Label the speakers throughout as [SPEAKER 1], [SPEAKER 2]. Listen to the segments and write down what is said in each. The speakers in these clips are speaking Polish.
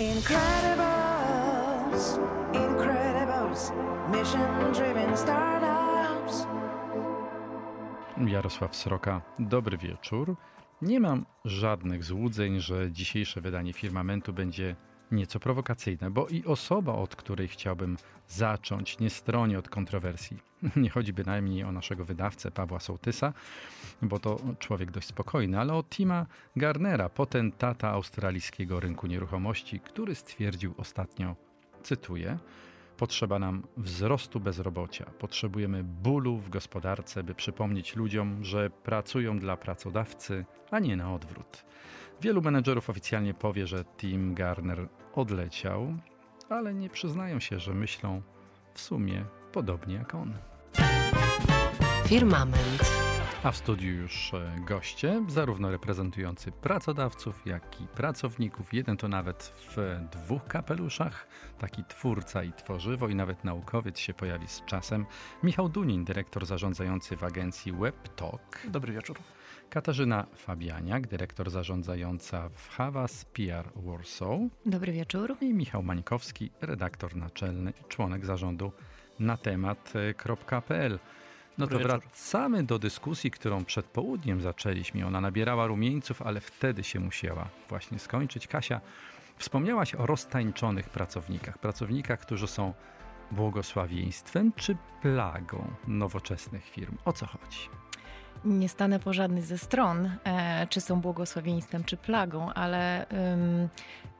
[SPEAKER 1] Incredibles, Incredibles, mission driven startups.
[SPEAKER 2] Jarosław Sroka, dobry wieczór. Nie mam żadnych złudzeń, że dzisiejsze wydanie Firmamentu będzie nieco prowokacyjne, bo i osoba, od której chciałbym zacząć, nie stroni od kontrowersji. Nie chodzi bynajmniej o naszego wydawcę Pawła Sołtysa, bo to człowiek dość spokojny, ale o Tima Garnera, potentata australijskiego rynku nieruchomości, który stwierdził ostatnio, cytuję, Potrzeba nam wzrostu bezrobocia. Potrzebujemy bólu w gospodarce, by przypomnieć ludziom, że pracują dla pracodawcy, a nie na odwrót. Wielu menedżerów oficjalnie powie, że Tim Garner odleciał, ale nie przyznają się, że myślą w sumie podobnie jak on.
[SPEAKER 3] Firmament.
[SPEAKER 2] A w studiu już e, goście, zarówno reprezentujący pracodawców, jak i pracowników. Jeden to nawet w dwóch kapeluszach, taki twórca i tworzywo, i nawet naukowiec się pojawi z czasem. Michał Dunin, dyrektor zarządzający w agencji WebTalk.
[SPEAKER 4] Dobry wieczór.
[SPEAKER 2] Katarzyna Fabianiak, dyrektor zarządzająca w Havas PR Warsaw.
[SPEAKER 5] Dobry wieczór.
[SPEAKER 2] I Michał Mańkowski, redaktor naczelny i członek zarządu na temat.pl. No to wracamy do dyskusji, którą przed południem zaczęliśmy. Ona nabierała rumieńców, ale wtedy się musiała właśnie skończyć. Kasia, wspomniałaś o roztańczonych pracownikach. Pracownikach, którzy są błogosławieństwem czy plagą nowoczesnych firm. O co chodzi?
[SPEAKER 5] Nie stanę po żadnej ze stron, e, czy są błogosławieństwem, czy plagą, ale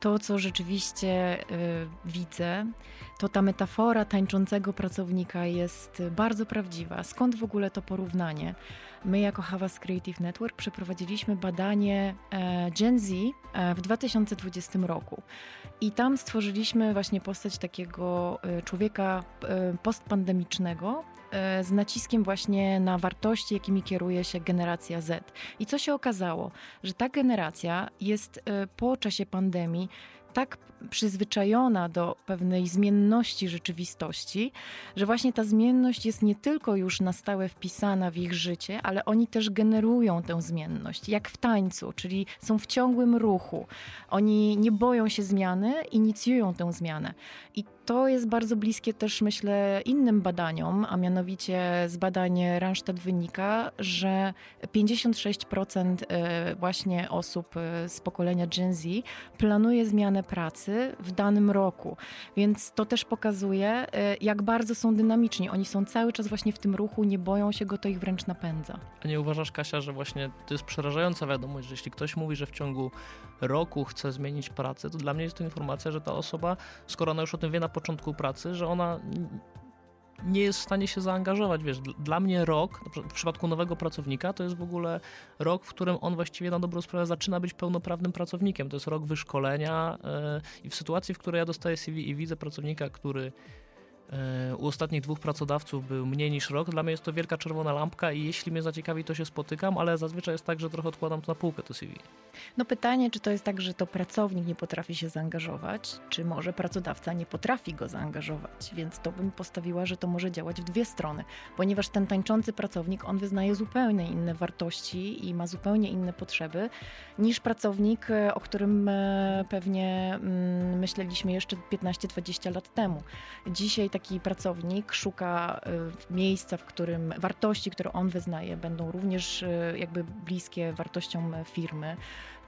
[SPEAKER 5] to, co rzeczywiście y, widzę, to ta metafora tańczącego pracownika jest bardzo prawdziwa. Skąd w ogóle to porównanie? My jako Havas Creative Network przeprowadziliśmy badanie e, Gen Z e, w 2020 roku. I tam stworzyliśmy właśnie postać takiego e, człowieka e, postpandemicznego, e, z naciskiem właśnie na wartości, jakimi kieruje się generacja Z. I co się okazało? Że ta generacja jest po czasie pandemii tak przyzwyczajona do pewnej zmienności rzeczywistości, że właśnie ta zmienność jest nie tylko już na stałe wpisana w ich życie, ale oni też generują tę zmienność, jak w tańcu, czyli są w ciągłym ruchu. Oni nie boją się zmiany, inicjują tę zmianę. I to jest bardzo bliskie też, myślę, innym badaniom, a mianowicie z badań Randstad wynika, że 56% e, właśnie osób e, z pokolenia Gen Z planuje zmianę pracy w danym roku. Więc to też pokazuje, e, jak bardzo są dynamiczni. Oni są cały czas właśnie w tym ruchu, nie boją się go, to ich wręcz napędza.
[SPEAKER 4] A nie uważasz, Kasia, że właśnie to jest przerażająca wiadomość, że jeśli ktoś mówi, że w ciągu roku chce zmienić pracę, to dla mnie jest to informacja, że ta osoba, skoro ona już o tym wie na początku pracy, że ona nie jest w stanie się zaangażować. Wiesz, dla mnie rok, w przypadku nowego pracownika, to jest w ogóle rok, w którym on właściwie na dobrą sprawę zaczyna być pełnoprawnym pracownikiem. To jest rok wyszkolenia yy, i w sytuacji, w której ja dostaję CV i widzę pracownika, który E, u ostatnich dwóch pracodawców był mniej niż rok. Dla mnie jest to wielka czerwona lampka i jeśli mnie zaciekawi, to się spotykam, ale zazwyczaj jest tak, że trochę odkładam to na półkę to CV.
[SPEAKER 5] No pytanie, czy to jest tak, że to pracownik nie potrafi się zaangażować, czy może pracodawca nie potrafi go zaangażować. Więc to bym postawiła, że to może działać w dwie strony, ponieważ ten tańczący pracownik, on wyznaje zupełnie inne wartości i ma zupełnie inne potrzeby niż pracownik, e, o którym e, pewnie mm, myśleliśmy jeszcze 15-20 lat temu. Dzisiaj tak taki pracownik szuka y, miejsca, w którym wartości, które on wyznaje, będą również y, jakby bliskie wartościom firmy,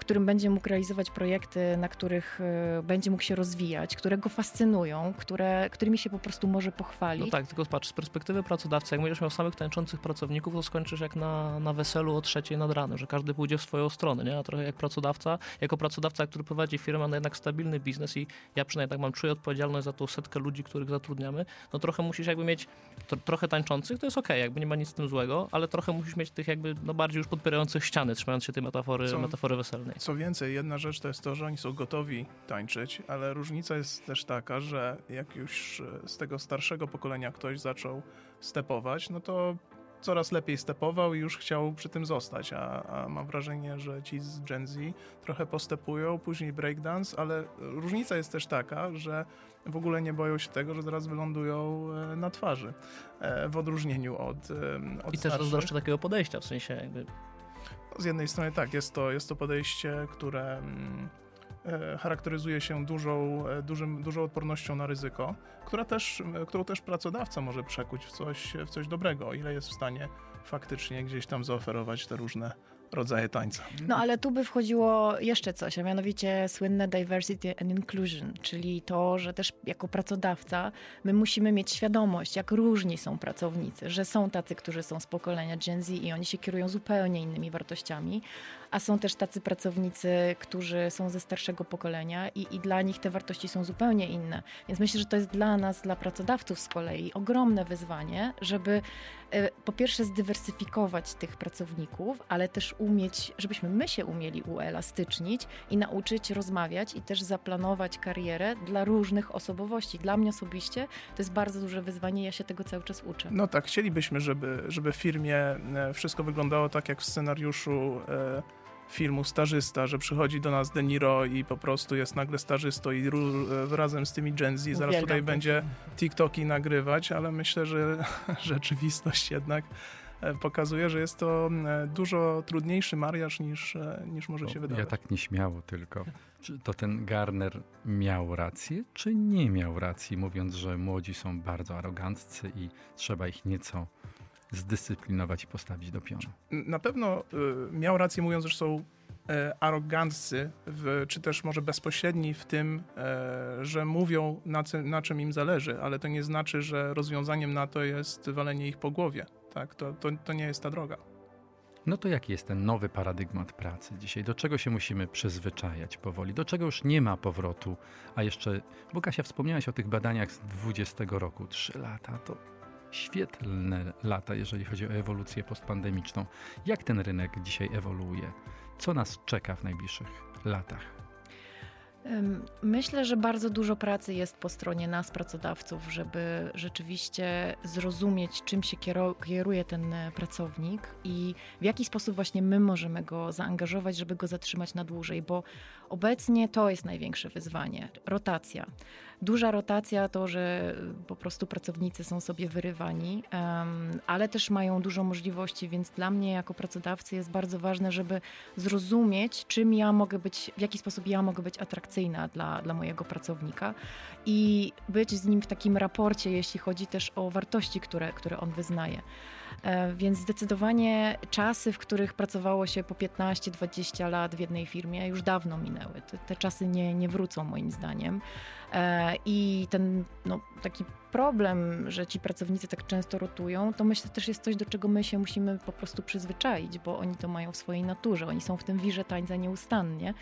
[SPEAKER 5] którym będzie mógł realizować projekty, na których y, będzie mógł się rozwijać, które go fascynują, które, którymi się po prostu może pochwalić.
[SPEAKER 4] No tak, tylko patrz, z perspektywy pracodawcy, jak będziesz miał samych tańczących pracowników, to skończysz jak na, na weselu o trzeciej nad ranem, że każdy pójdzie w swoją stronę, nie? A trochę jak pracodawca, jako pracodawca, który prowadzi firmę, ma jednak stabilny biznes i ja przynajmniej tak mam, czuję odpowiedzialność za tą setkę ludzi, których zatrudniamy, no trochę musisz jakby mieć to, trochę tańczących, to jest okej, okay, jakby nie ma nic z tym złego, ale trochę musisz mieć tych jakby no bardziej już podpierających ściany, trzymając się tej metafory, co, metafory weselnej.
[SPEAKER 6] Co więcej, jedna rzecz to jest to, że oni są gotowi tańczyć, ale różnica jest też taka, że jak już z tego starszego pokolenia ktoś zaczął stepować, no to coraz lepiej stepował i już chciał przy tym zostać, a, a, mam wrażenie, że ci z Gen Z trochę postepują, później breakdance, ale różnica jest też taka, że w ogóle nie boją się tego, że zaraz wylądują e, na twarzy, e, w odróżnieniu od, e, od
[SPEAKER 4] I też zazdroszczę takiego podejścia, w sensie jakby...
[SPEAKER 6] Z jednej strony tak, jest to, jest to podejście, które mm, e, charakteryzuje się dużą, e, dużym, dużą odpornością na ryzyko, która też, e, którą też pracodawca może przekuć w coś, w coś dobrego, o ile jest w stanie faktycznie gdzieś tam zaoferować te różne rodzaje tańca.
[SPEAKER 5] No ale tu by wchodziło jeszcze coś, a mianowicie słynne diversity and inclusion, czyli to, że też jako pracodawca my musimy mieć świadomość, jak różni są pracownicy, że są tacy, którzy są z pokolenia Gen Z i oni się kierują zupełnie innymi wartościami, a są też tacy pracownicy, którzy są ze starszego pokolenia i, i dla nich te wartości są zupełnie inne. Więc myślę, że to jest dla nas, dla pracodawców z kolei ogromne wyzwanie, żeby e, po pierwsze zdywersyfikować tych pracowników, ale też umieć, żebyśmy my się umieli uelastycznić i nauczyć rozmawiać i też zaplanować karierę dla różnych osobowości. Dla mnie osobiście to jest bardzo duże wyzwanie, ja się tego cały czas uczę.
[SPEAKER 6] No tak, chcielibyśmy, żeby, żeby w firmie e, wszystko wyglądało tak jak w scenariuszu e, filmu Stażysta, że przychodzi do nas De Niro i po prostu jest nagle stażystą i ru- e, razem z tymi Gen Z zaraz
[SPEAKER 5] Uwielbiam
[SPEAKER 6] tutaj będzie. TikToki nagrywać, ale myślę, że rzeczywistość jednak e, pokazuje, że jest to e, dużo trudniejszy mariaż niż, niż może się
[SPEAKER 2] To
[SPEAKER 6] wydawać.
[SPEAKER 2] Ja tak nieśmiało tylko. Czy to ten Garner miał rację, czy nie miał racji, mówiąc, że młodzi są bardzo aroganccy i trzeba ich nieco zdyscyplinować i postawić do pionu?
[SPEAKER 6] Na pewno y, miał rację mówiąc, że są e, aroganccy, w, czy też może bezpośredni w tym, e, że mówią na, na czym im zależy, ale to nie znaczy, że rozwiązaniem na to jest walenie ich po głowie. Tak, to, to, to nie jest ta droga.
[SPEAKER 2] No to jaki jest ten nowy paradygmat pracy dzisiaj? Do czego się musimy przyzwyczajać powoli? Do czego już nie ma powrotu? A jeszcze, bo Kasia, wspomniałaś o tych badaniach z 20 roku. Trzy lata to świetlne lata, jeżeli chodzi o ewolucję postpandemiczną. Jak ten rynek dzisiaj ewoluuje? Co nas czeka w najbliższych latach?
[SPEAKER 5] Myślę, że bardzo dużo pracy jest po stronie nas, pracodawców, żeby rzeczywiście zrozumieć, czym się kieruje ten e, pracownik i w jaki sposób właśnie my możemy go zaangażować, żeby go zatrzymać na dłużej, bo obecnie to jest największe wyzwanie rotacja. Duża rotacja to, że y, po prostu pracownicy są sobie wyrywani, ale też mają dużo możliwości, więc dla mnie jako pracodawcy jest bardzo ważne, żeby zrozumieć, czym ja mogę być, w jaki sposób ja mogę być atrakcyjna dla, dla mojego pracownika i być z nim w takim raporcie, jeśli chodzi też o wartości, które, które on wyznaje. E, Więc zdecydowanie czasy, w których pracowało się po 15-20 lat w jednej firmie, już dawno minęły. Te, te czasy nie, nie wrócą, moim zdaniem. E, I ten no, taki problem, że ci pracownicy tak często rotują, to myślę też jest coś, do czego my się musimy po prostu przyzwyczaić, bo oni to mają w swojej naturze. Oni są w tym wirze tańca nieustannie.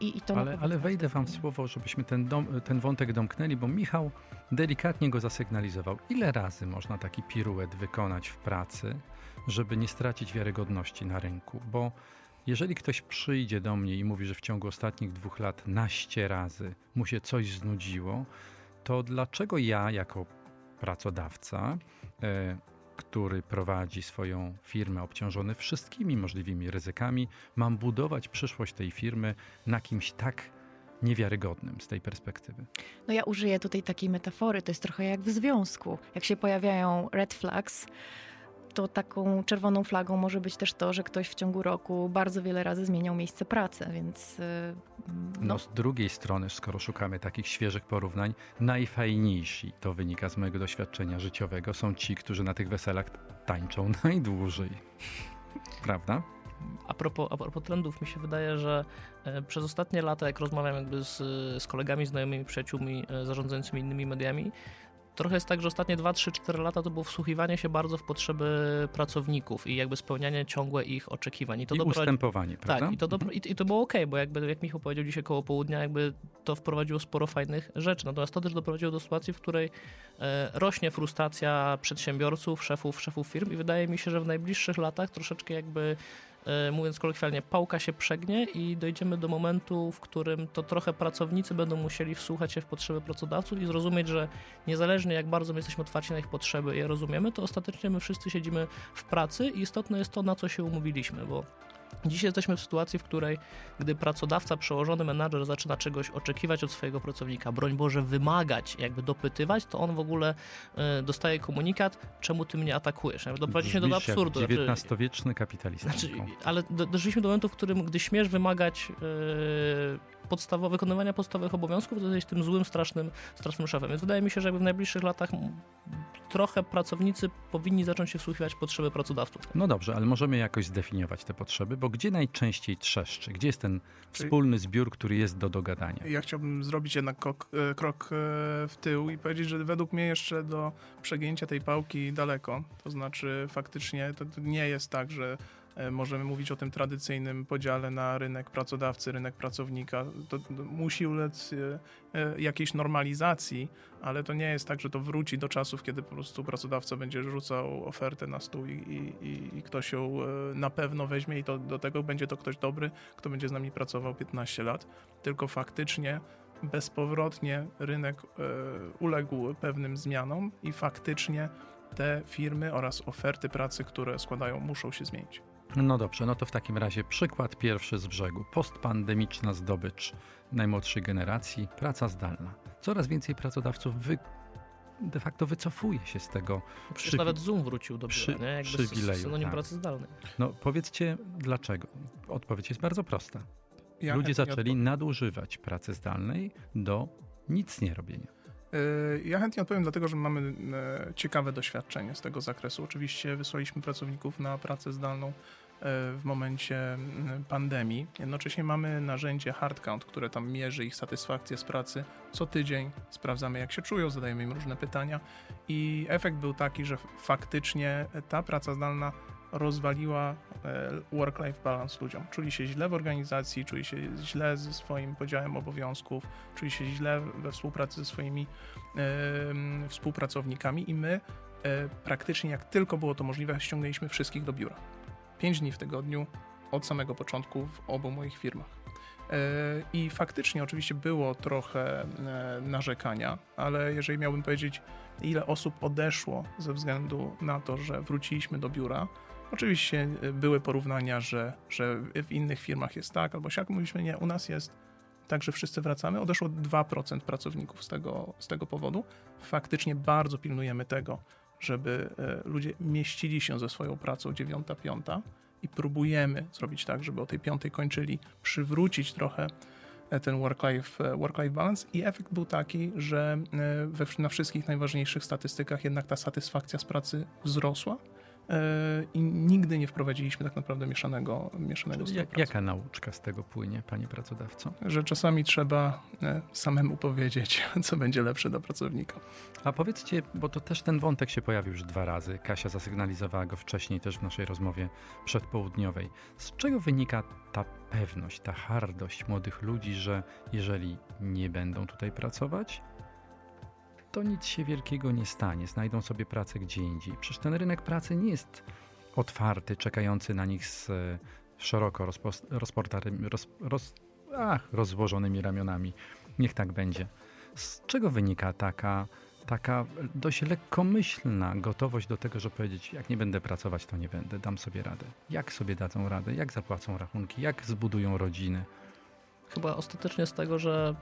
[SPEAKER 5] I, i to
[SPEAKER 2] Ale, ale wejdę wam w słowo, żebyśmy ten, dom, ten wątek domknęli, bo Michał delikatnie go zasygnalizował. Ile razy można taki piruet wykonać w pracy, żeby nie stracić wiarygodności na rynku? Bo jeżeli ktoś przyjdzie do mnie i mówi, że w ciągu ostatnich dwóch lat naście razy mu się coś znudziło, to dlaczego ja jako pracodawca, e, który prowadzi swoją firmę obciążony wszystkimi możliwymi ryzykami, mam budować przyszłość tej firmy na kimś tak niewiarygodnym z tej perspektywy.
[SPEAKER 5] No ja użyję tutaj takiej metafory, to jest trochę jak w związku. Jak się pojawiają red flags, to taką czerwoną flagą może być też to, że ktoś w ciągu roku bardzo wiele razy zmieniał miejsce pracy, więc y,
[SPEAKER 2] No,
[SPEAKER 5] no,
[SPEAKER 2] z drugiej strony, skoro szukamy takich świeżych porównań, najfajniejsi, to wynika z mojego doświadczenia życiowego, są ci, którzy na tych weselach tańczą najdłużej. Prawda?
[SPEAKER 4] A propos, a propos trendów, mi się wydaje, że e, przez ostatnie lata, jak rozmawiam jakby z, z kolegami, znajomymi, przyjaciółmi e, zarządzającymi innymi mediami, trochę jest tak, że ostatnie 2, 3, 4 lata to było wsłuchiwanie się bardzo w potrzeby pracowników i jakby spełnianie ciągłe ich oczekiwań. I to
[SPEAKER 2] I
[SPEAKER 4] doprowadzi-
[SPEAKER 2] ustępowanie, prawda?
[SPEAKER 4] Tak, i to, dobro, i, i to było ok, bo jakby jak Michał powiedział dzisiaj koło południa, jakby to wprowadziło sporo fajnych rzeczy. Natomiast to też doprowadziło do sytuacji, w której e, rośnie frustracja przedsiębiorców, szefów, szefów firm i wydaje mi się, że w najbliższych latach troszeczkę jakby mówiąc kolokwialnie, pałka się przegnie i dojdziemy do momentu, w którym to trochę pracownicy będą musieli wsłuchać się w potrzeby pracodawców i zrozumieć, że niezależnie jak bardzo my jesteśmy otwarci na ich potrzeby i je rozumiemy, to ostatecznie my wszyscy siedzimy w pracy i istotne jest to, na co się umówiliśmy, bo Dzisiaj jesteśmy w sytuacji, w której gdy pracodawca, przełożony menadżer zaczyna czegoś oczekiwać od swojego pracownika, broń Boże wymagać, jakby dopytywać, to on w ogóle e, dostaje komunikat, czemu ty mnie atakujesz. Jakby Doprowadziliśmy do absurdu. Znaczy,
[SPEAKER 2] XIX-wieczny kapitalista.
[SPEAKER 4] znaczy,
[SPEAKER 2] Michał.
[SPEAKER 4] ale do, doszliśmy do momentu, w którym gdy śmiesz wymagać e, podstawo, wykonywania podstawowych obowiązków, to jesteś tym złym, strasznym, strasznym szefem. Więc wydaje mi się, że jakby w najbliższych latach trochę pracownicy powinni zacząć się wsłuchiwać w potrzeby pracodawców.
[SPEAKER 2] No dobrze, ale możemy jakoś zdefiniować te potrzeby, bo gdzie najczęściej trzeszczy? Gdzie jest ten wspólny zbiór, który jest do dogadania?
[SPEAKER 6] Ja chciałbym zrobić jednak krok, e, krok e, w tył i powiedzieć, że według mnie jeszcze do przegięcia tej pałki daleko. To znaczy faktycznie to nie jest tak, że możemy mówić o tym tradycyjnym podziale na rynek pracodawcy, rynek pracownika. To, to musi ulec e, e, jakiejś normalizacji, ale to nie jest tak, że to wróci do czasów, kiedy po prostu pracodawca będzie rzucał ofertę na stół i, i, i ktoś ją na pewno weźmie i to, do tego będzie to ktoś dobry, kto będzie z nami pracował 15 lat. Tylko faktycznie bezpowrotnie rynek uległ pewnym zmianom i faktycznie te firmy oraz oferty pracy, które składają, muszą się zmienić.
[SPEAKER 2] No dobrze, no to w takim razie przykład pierwszy z brzegu. Postpandemiczna zdobycz najmłodszej generacji, praca zdalna. Coraz więcej pracodawców wy, de facto wycofuje się z tego.
[SPEAKER 4] Przecież przy, nawet Zoom wrócił do biura, nie? Jakby przywileju, synonim tak. pracy zdalnej.
[SPEAKER 2] No powiedzcie dlaczego. Odpowiedź jest bardzo prosta. Ja Ludzie zaczęli nadużywać pracy zdalnej do nic nie robienia.
[SPEAKER 6] E, ja chętnie odpowiem, dlatego że mamy e, ciekawe doświadczenie z tego zakresu. Oczywiście wysłaliśmy pracowników na pracę zdalną w momencie pandemii. Jednocześnie mamy narzędzie HardCount, które tam mierzy ich satysfakcję z pracy. Co tydzień sprawdzamy, jak się czują, zadajemy im różne pytania i efekt był taki, że faktycznie ta praca zdalna rozwaliła e, work-life balance ludziom. Czuli się źle w organizacji, czuli się źle ze swoim podziałem obowiązków, czuli się źle we współpracy ze swoimi e, współpracownikami i my e, praktycznie jak tylko było to możliwe, ściągnęliśmy wszystkich do biura. 5 dni w tygodniu od samego początku w obu moich firmach. E, I faktycznie oczywiście było trochę narzekania, ale jeżeli miałbym powiedzieć, ile osób odeszło ze względu na to, że wróciliśmy do biura, oczywiście e, były porównania, że, że w innych firmach jest tak, albo siak, mówiliśmy, nie, u nas jest tak, że wszyscy wracamy. Odeszło 2% pracowników z tego, z tego powodu. Faktycznie bardzo pilnujemy tego, żeby e, ludzie mieścili się ze swoją pracą dziewiąta, piąta i próbujemy zrobić tak, żeby o tej piątej kończyli, przywrócić trochę e, ten work-life work -life balance i efekt był taki, że we, na wszystkich najważniejszych statystykach jednak ta satysfakcja z pracy wzrosła i nigdy nie wprowadziliśmy tak naprawdę mieszanego, mieszanego stylu
[SPEAKER 2] jak, Jaka nauczka z tego płynie, panie pracodawco?
[SPEAKER 6] Że czasami trzeba e, samemu powiedzieć, co będzie lepsze dla pracownika.
[SPEAKER 2] A powiedzcie, bo to też ten wątek się pojawił już dwa razy. Kasia zasygnalizowała go wcześniej też w naszej rozmowie przedpołudniowej. Z czego wynika ta pewność, ta hardość młodych ludzi, że jeżeli nie będą tutaj pracować, to nic się wielkiego nie stanie, znajdą sobie pracę gdzie indziej. Przecież ten rynek pracy nie jest otwarty, czekający na nich z e, szeroko roz, roz, ach, rozłożonymi ramionami. Niech tak będzie. Z czego wynika taka, taka dość lekkomyślna gotowość do tego, żeby powiedzieć, jak nie będę pracować, to nie będę, dam sobie radę. Jak sobie dadzą radę, jak zapłacą rachunki, jak zbudują rodziny
[SPEAKER 4] chyba ostatecznie z tego, że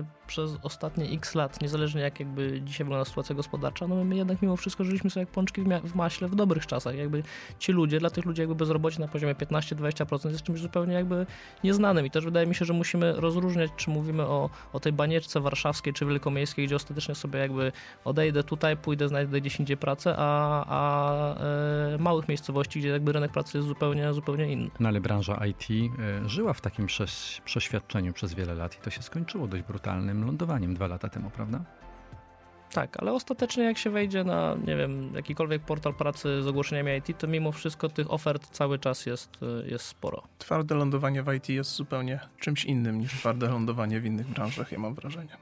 [SPEAKER 4] y, przez ostatnie x lat, niezależnie jak jakby dzisiaj wygląda sytuacja gospodarcza, no my jednak mimo wszystko żyliśmy sobie jak pączki w, w maśle w dobrych czasach. Jakby ci ludzie, dla tych ludzi jakby bezrobocie na poziomie 15-20% jest czymś zupełnie jakby nieznanym i też wydaje mi się, że musimy rozróżniać, czy mówimy o, o tej banieczce warszawskiej czy wielkomiejskiej, gdzie ostatecznie sobie jakby odejdę tutaj, pójdę, znajdę gdzieś indziej pracę, a, a y, małych miejscowości, gdzie jakby rynek pracy jest zupełnie, zupełnie inny.
[SPEAKER 2] No ale branża IT y, żyła w takim przeświadczeniu przez wiele lat i to się skończyło dość brutalnym lądowaniem dwa lata temu, prawda?
[SPEAKER 4] Tak, ale ostatecznie jak się wejdzie na, nie wiem, jakikolwiek portal pracy z ogłoszeniami IT, to mimo wszystko tych ofert cały czas jest, jest sporo.
[SPEAKER 6] Twarde lądowanie w IT jest zupełnie czymś innym niż twarde lądowanie w innych branżach, ja mam wrażenie.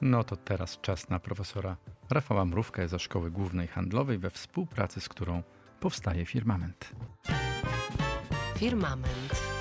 [SPEAKER 2] No to teraz czas na profesora Rafała Mrówkę ze Szkoły Głównej Handlowej, we współpracy z którą powstaje Firmament.
[SPEAKER 3] Firmament.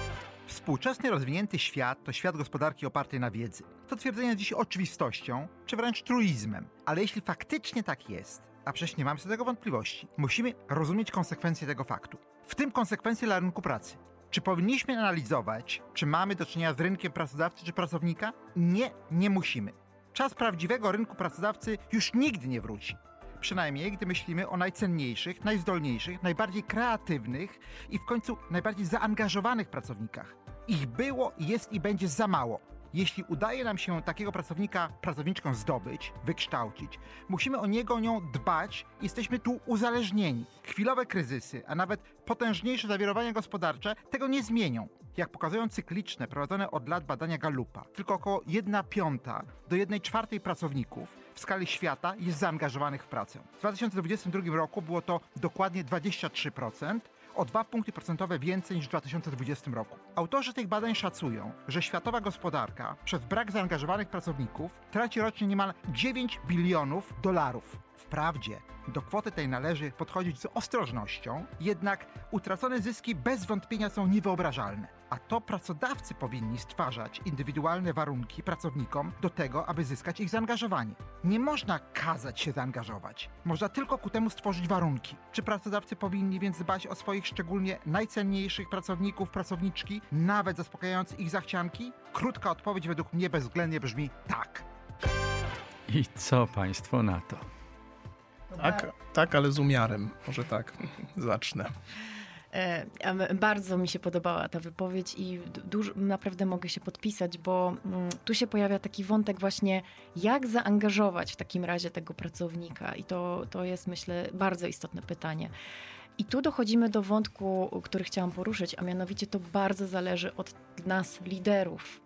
[SPEAKER 3] Współczesny rozwinięty świat to świat gospodarki opartej na wiedzy. To twierdzenie dziś oczywistością, czy wręcz truizmem. Ale jeśli faktycznie tak jest, a przecież nie mamy co do tego wątpliwości, musimy rozumieć konsekwencje tego faktu. W tym konsekwencje dla rynku pracy. Czy powinniśmy analizować, czy mamy do czynienia z rynkiem pracodawcy czy pracownika? Nie, nie musimy. Czas prawdziwego rynku pracodawcy już nigdy nie wróci. Przynajmniej gdy myślimy o najcenniejszych, najzdolniejszych, najbardziej kreatywnych i w końcu najbardziej zaangażowanych pracownikach. Ich było, jest i będzie za mało. Jeśli udaje nam się takiego pracownika, pracowniczką zdobyć, wykształcić, musimy o niego, nią dbać, jesteśmy tu uzależnieni. Chwilowe kryzysy, a nawet potężniejsze zawirowania gospodarcze tego nie zmienią. Jak pokazują cykliczne, prowadzone od lat badania Gallupa, tylko około 1 piąta do 1 czwartej pracowników w skali świata jest zaangażowanych w pracę. W 2022 roku było to dokładnie 23%, o 2 punkty procentowe więcej niż w 2020 roku. Autorzy tych badań szacują, że światowa gospodarka przez brak zaangażowanych pracowników traci rocznie niemal 9 bilionów dolarów. Wprawdzie do kwoty tej należy podchodzić z ostrożnością, jednak utracone zyski bez wątpienia są niewyobrażalne. A to pracodawcy powinni stwarzać indywidualne warunki pracownikom do tego, aby zyskać ich zaangażowanie. Nie można kazać się zaangażować. Można tylko ku temu stworzyć warunki. Czy pracodawcy powinni więc dbać o swoich szczególnie najcenniejszych pracowników, pracowniczki, nawet zaspokajając ich zachcianki? Krótka odpowiedź według mnie bezwzględnie brzmi tak.
[SPEAKER 2] I co państwo na to?
[SPEAKER 6] Tak, tak, ale z umiarem. Może tak zacznę.
[SPEAKER 5] E, Bardzo mi się podobała ta wypowiedź i dużo, naprawdę mogę się podpisać, bo tu się pojawia taki wątek właśnie, jak zaangażować w takim razie tego pracownika. I to, to jest, myślę, bardzo istotne pytanie. I tu dochodzimy do wątku, który chciałam poruszyć, a mianowicie to bardzo zależy od nas, liderów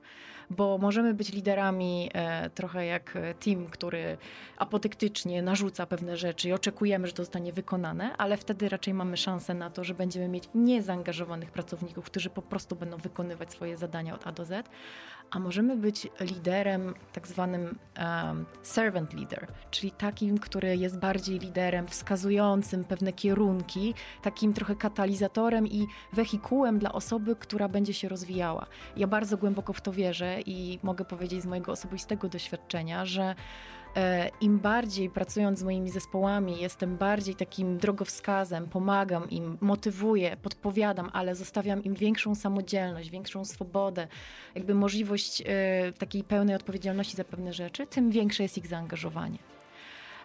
[SPEAKER 5] bo możemy być liderami e, trochę jak team, który apodyktycznie narzuca pewne rzeczy i oczekujemy, że to zostanie wykonane, ale wtedy raczej mamy szansę na to, że będziemy mieć niezaangażowanych pracowników, którzy po prostu będą wykonywać swoje zadania od A do Z, a możemy być liderem, tak zwanym um, servant leader, czyli takim, który jest bardziej liderem wskazującym pewne kierunki, takim trochę katalizatorem i wehikułem dla osoby, która będzie się rozwijała. Ja bardzo głęboko w to wierzę i mogę powiedzieć z mojego osobistego doświadczenia, że im bardziej pracując z moimi zespołami, jestem bardziej takim drogowskazem, pomagam im, motywuję, podpowiadam, ale zostawiam im większą samodzielność, większą swobodę, jakby możliwość e, takiej pełnej odpowiedzialności za pewne rzeczy, tym większe jest ich zaangażowanie.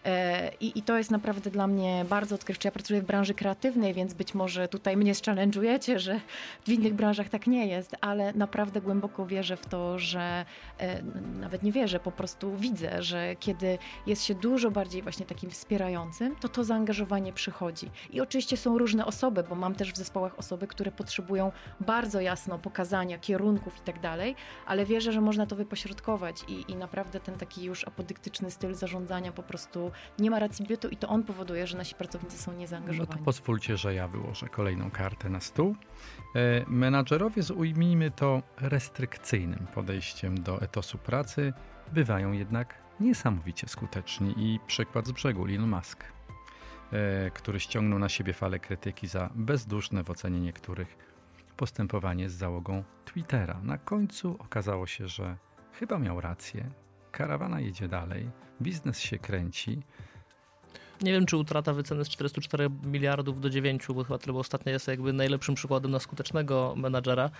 [SPEAKER 5] E, I, I, to jest naprawdę dla mnie bardzo odkrywcze. Ja pracuję w branży kreatywnej, więc być może tutaj mnie challenge'ujecie, że w innych branżach tak nie jest, ale naprawdę głęboko wierzę w to, że e, nawet nie wierzę, po prostu widzę, że kiedy jest się dużo bardziej właśnie takim wspierającym, to to zaangażowanie przychodzi. I oczywiście są różne osoby, bo mam też w zespołach osoby, które potrzebują bardzo jasno pokazania kierunków i tak dalej, ale wierzę, że można to wypośrodkować i, i naprawdę ten taki już apodyktyczny styl zarządzania po prostu nie ma racji bytu i to on powoduje, że nasi pracownicy są niezaangażowani.
[SPEAKER 2] No to pozwólcie, że ja wyłożę kolejną kartę na stół. E, menadżerowie z ujmijmy to restrykcyjnym podejściem do etosu pracy bywają jednak niesamowicie skuteczni i przykład z brzegu Elon Musk, e, który ściągnął na siebie falę krytyki za bezduszne w ocenie niektórych postępowanie z załogą Twittera. Na końcu okazało się, że chyba miał rację, karawana jedzie dalej, biznes się kręci.
[SPEAKER 4] Nie wiem, czy utrata wyceny z 44 miliardów do 9, bo chyba tyle ostatnio jest jakby najlepszym przykładem na skutecznego menadżera.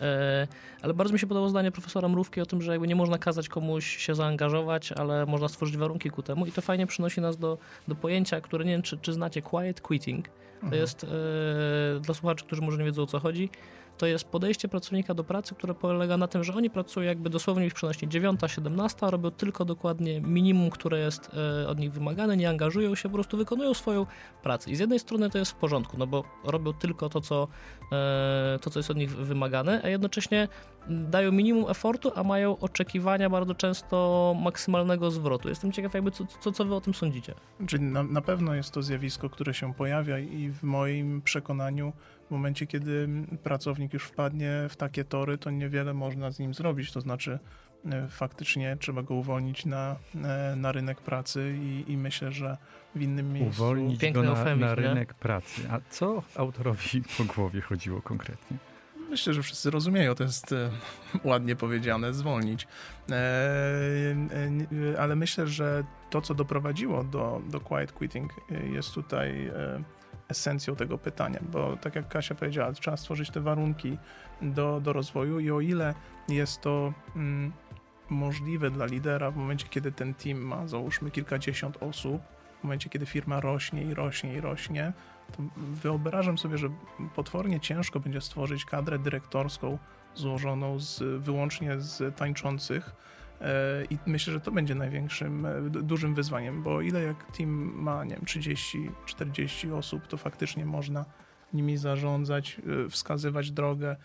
[SPEAKER 4] E, ale bardzo mi się podobało zdanie profesora Mrówki o tym, że jakby nie można kazać komuś się zaangażować, ale można stworzyć warunki ku temu. I to fajnie przynosi nas do, do pojęcia, które nie wiem, czy, czy znacie, quiet quitting. To mhm. jest e, dla słuchaczy, którzy może nie wiedzą o co chodzi to jest podejście pracownika do pracy, które polega na tym, że oni pracują jakby dosłownie ich przenośnie 9, 17, robią tylko dokładnie minimum, które jest e, od nich wymagane, nie angażują się, po prostu wykonują swoją pracę. I z jednej strony to jest w porządku, no bo robią tylko to, co, e, to, co jest od nich wymagane, a jednocześnie dają minimum efortu, a mają oczekiwania bardzo często maksymalnego zwrotu. Jestem ciekaw, jakby co, co, co wy o tym sądzicie.
[SPEAKER 6] Czyli na, na pewno jest to zjawisko, które się pojawia i w moim przekonaniu w momencie, kiedy pracownik już wpadnie w takie tory, to niewiele można z nim zrobić. To znaczy, e, faktycznie trzeba go uwolnić na, e, na rynek pracy i, i myślę, że w innym miejscu.
[SPEAKER 2] Uwolnić go na, na rynek pracy. A co autorowi po głowie chodziło konkretnie?
[SPEAKER 6] Myślę, że wszyscy rozumieją, to jest e, ładnie powiedziane, zwolnić. E, e, ale myślę, że to, co doprowadziło do, do quiet quitting, jest tutaj esencją tego pytania, bo tak jak Kasia powiedziała, trzeba stworzyć te warunki do, do rozwoju i o ile jest to mm, możliwe dla lidera w momencie, kiedy ten team ma załóżmy kilkadziesiąt osób, w momencie, kiedy firma rośnie i rośnie i rośnie, wyobrażam sobie, że potwornie ciężko będzie stworzyć kadrę dyrektorską złożoną z, wyłącznie z tańczących. E, I myślę, że to będzie największym, e, dużym wyzwaniem, bo ile jak team ma, nie wiem, 30-40 osób, to faktycznie można nimi zarządzać, e, wskazywać drogę.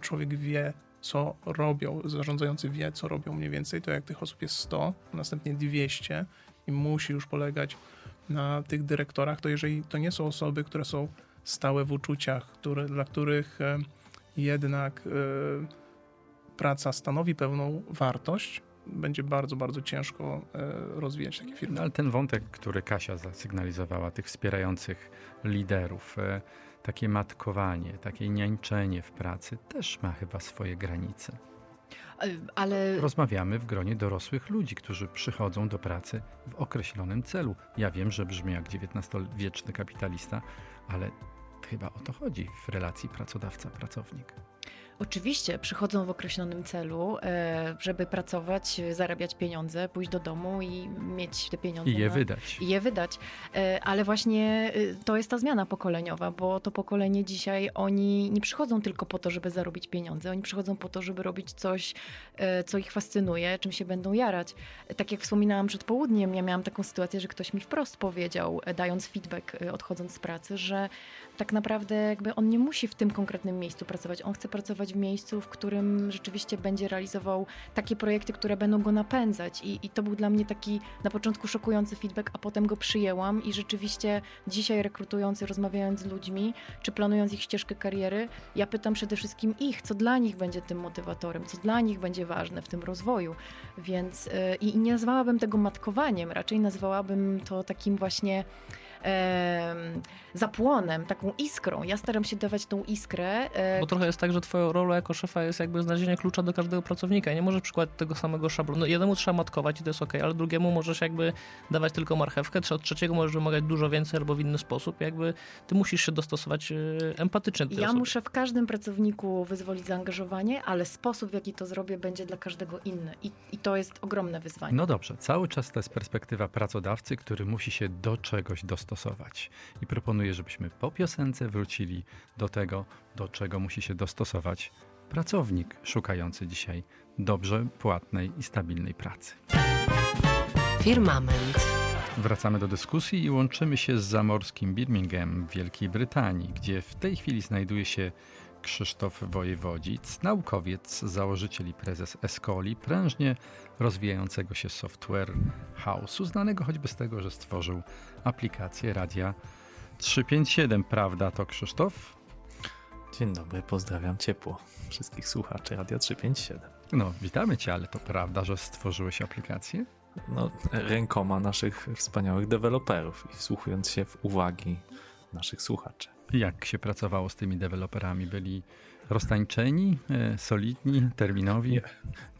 [SPEAKER 6] Człowiek wie, co robią, zarządzający wie, co robią mniej więcej. To jak tych osób jest 100, następnie 200 i musi już polegać na tych dyrektorach, to jeżeli to nie są osoby, które są stałe w uczuciach, które, dla których e, jednak e, praca stanowi pewną wartość, będzie bardzo, bardzo ciężko e, rozwijać takie firmy.
[SPEAKER 2] No, ale ten wątek, który Kasia zasygnalizowała, tych wspierających liderów, takie matkowanie, takie niańczenie w pracy też ma chyba swoje granice.
[SPEAKER 5] E, Ale
[SPEAKER 2] Rozmawiamy w gronie dorosłych ludzi, którzy przychodzą do pracy w określonym celu. Ja wiem, że brzmi jak XIX-wieczny kapitalista, ale chyba o to chodzi w relacji pracodawca-pracownik.
[SPEAKER 5] Oczywiście przychodzą w określonym celu, e, żeby pracować, zarabiać pieniądze, pójść do domu i mieć te pieniądze.
[SPEAKER 2] I je
[SPEAKER 5] na,
[SPEAKER 2] wydać.
[SPEAKER 5] I je wydać. E, Ale właśnie e, to jest ta zmiana pokoleniowa, bo to pokolenie dzisiaj oni nie przychodzą tylko po to, żeby zarobić pieniądze. Oni przychodzą po to, żeby robić coś, co ich fascynuje, czym się będą jarać. Tak jak wspominałam przed południem, ja miałam taką sytuację, że ktoś mi wprost powiedział, dając feedback, odchodząc z pracy, że tak naprawdę jakby on nie musi w tym konkretnym miejscu pracować. On chce pracować w miejscu, w którym rzeczywiście będzie realizował takie projekty, które będą go napędzać. I, I to był dla mnie taki na początku szokujący feedback, a potem go przyjęłam i rzeczywiście dzisiaj rekrutując rozmawiając z ludźmi, czy planując ich ścieżkę kariery, ja pytam przede wszystkim ich, co dla nich będzie tym motywatorem, co dla nich będzie ważne w tym rozwoju. Więc yy, i nie nazwałabym tego matkowaniem, raczej nazwałabym to takim właśnie em, zapłonem, taką iskrą. Ja staram się dawać tą iskrę. e,
[SPEAKER 4] Bo trochę jest tak, że twoją rolą jako szefa jest jakby znalezienie klucza do każdego pracownika. Nie możesz przykładać tego samego szablonu. No, jednemu trzeba matkować i to jest ok, ale drugiemu możesz jakby dawać tylko marchewkę, od trzeciego możesz wymagać dużo więcej albo w inny sposób. Jakby ty musisz się dostosować e, empatycznie do tej
[SPEAKER 5] Ja
[SPEAKER 4] osoby.
[SPEAKER 5] muszę w każdym pracowniku wyzwolić zaangażowanie, ale sposób, w jaki to zrobię, będzie dla każdego inny. I, i to jest ogromne wyzwanie.
[SPEAKER 2] No dobrze, cały czas to jest perspektywa pracodawcy, który musi się do czegoś dostosować. I proponuję, żebyśmy po piosence wrócili do tego, do czego musi się dostosować pracownik szukający dzisiaj dobrze płatnej i stabilnej pracy.
[SPEAKER 7] Firmament.
[SPEAKER 2] Wracamy do dyskusji i łączymy się z zamorskim Birmingham w Wielkiej Brytanii, gdzie w tej chwili znajduje się Krzysztof Wojewodzic, naukowiec, założyciel i prezes Escoli, prężnie rozwijającego się software house'u, znanego choćby z tego, że stworzył aplikację Radia 357. Prawda to Krzysztof?
[SPEAKER 8] Dzień dobry, pozdrawiam ciepło wszystkich słuchaczy Radia 357.
[SPEAKER 2] No, witamy Cię, ale to prawda, że stworzyłeś aplikację?
[SPEAKER 8] No, rękoma naszych wspaniałych deweloperów i wsłuchując się w uwagi naszych słuchaczy.
[SPEAKER 2] Jak się pracowało z tymi deweloperami? Byli roztańczeni, e, solidni, terminowi?
[SPEAKER 8] Nie.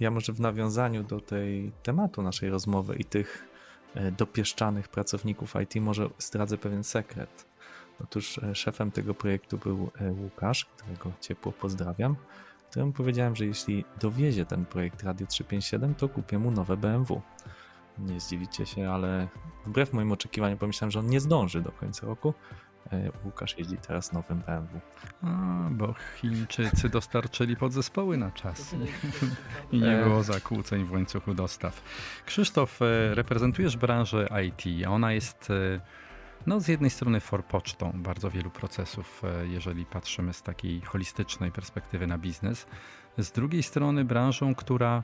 [SPEAKER 8] Ja może w nawiązaniu do tej tematu naszej rozmowy i tych dopieszczanych pracowników IT może zdradzę pewien sekret. Otóż e, szefem tego projektu był e, Łukasz, którego ciepło pozdrawiam, któremu powiedziałem, że jeśli dowiezie ten projekt Radio 357, to kupię mu nowe BMW. Nie zdziwicie się, ale wbrew moim oczekiwaniom pomyślałem, że on nie zdąży do końca roku. E, Łukasz jeździ teraz nowym BMW.
[SPEAKER 2] A, bo Chińczycy dostarczyli podzespoły na czas i nie
[SPEAKER 8] E.
[SPEAKER 2] było zakłóceń w łańcuchu dostaw. Krzysztof, e, reprezentujesz branżę IT. Ona jest no, z jednej strony forpocztą bardzo wielu procesów, jeżeli patrzymy z takiej holistycznej perspektywy na biznes. Z drugiej strony branżą, która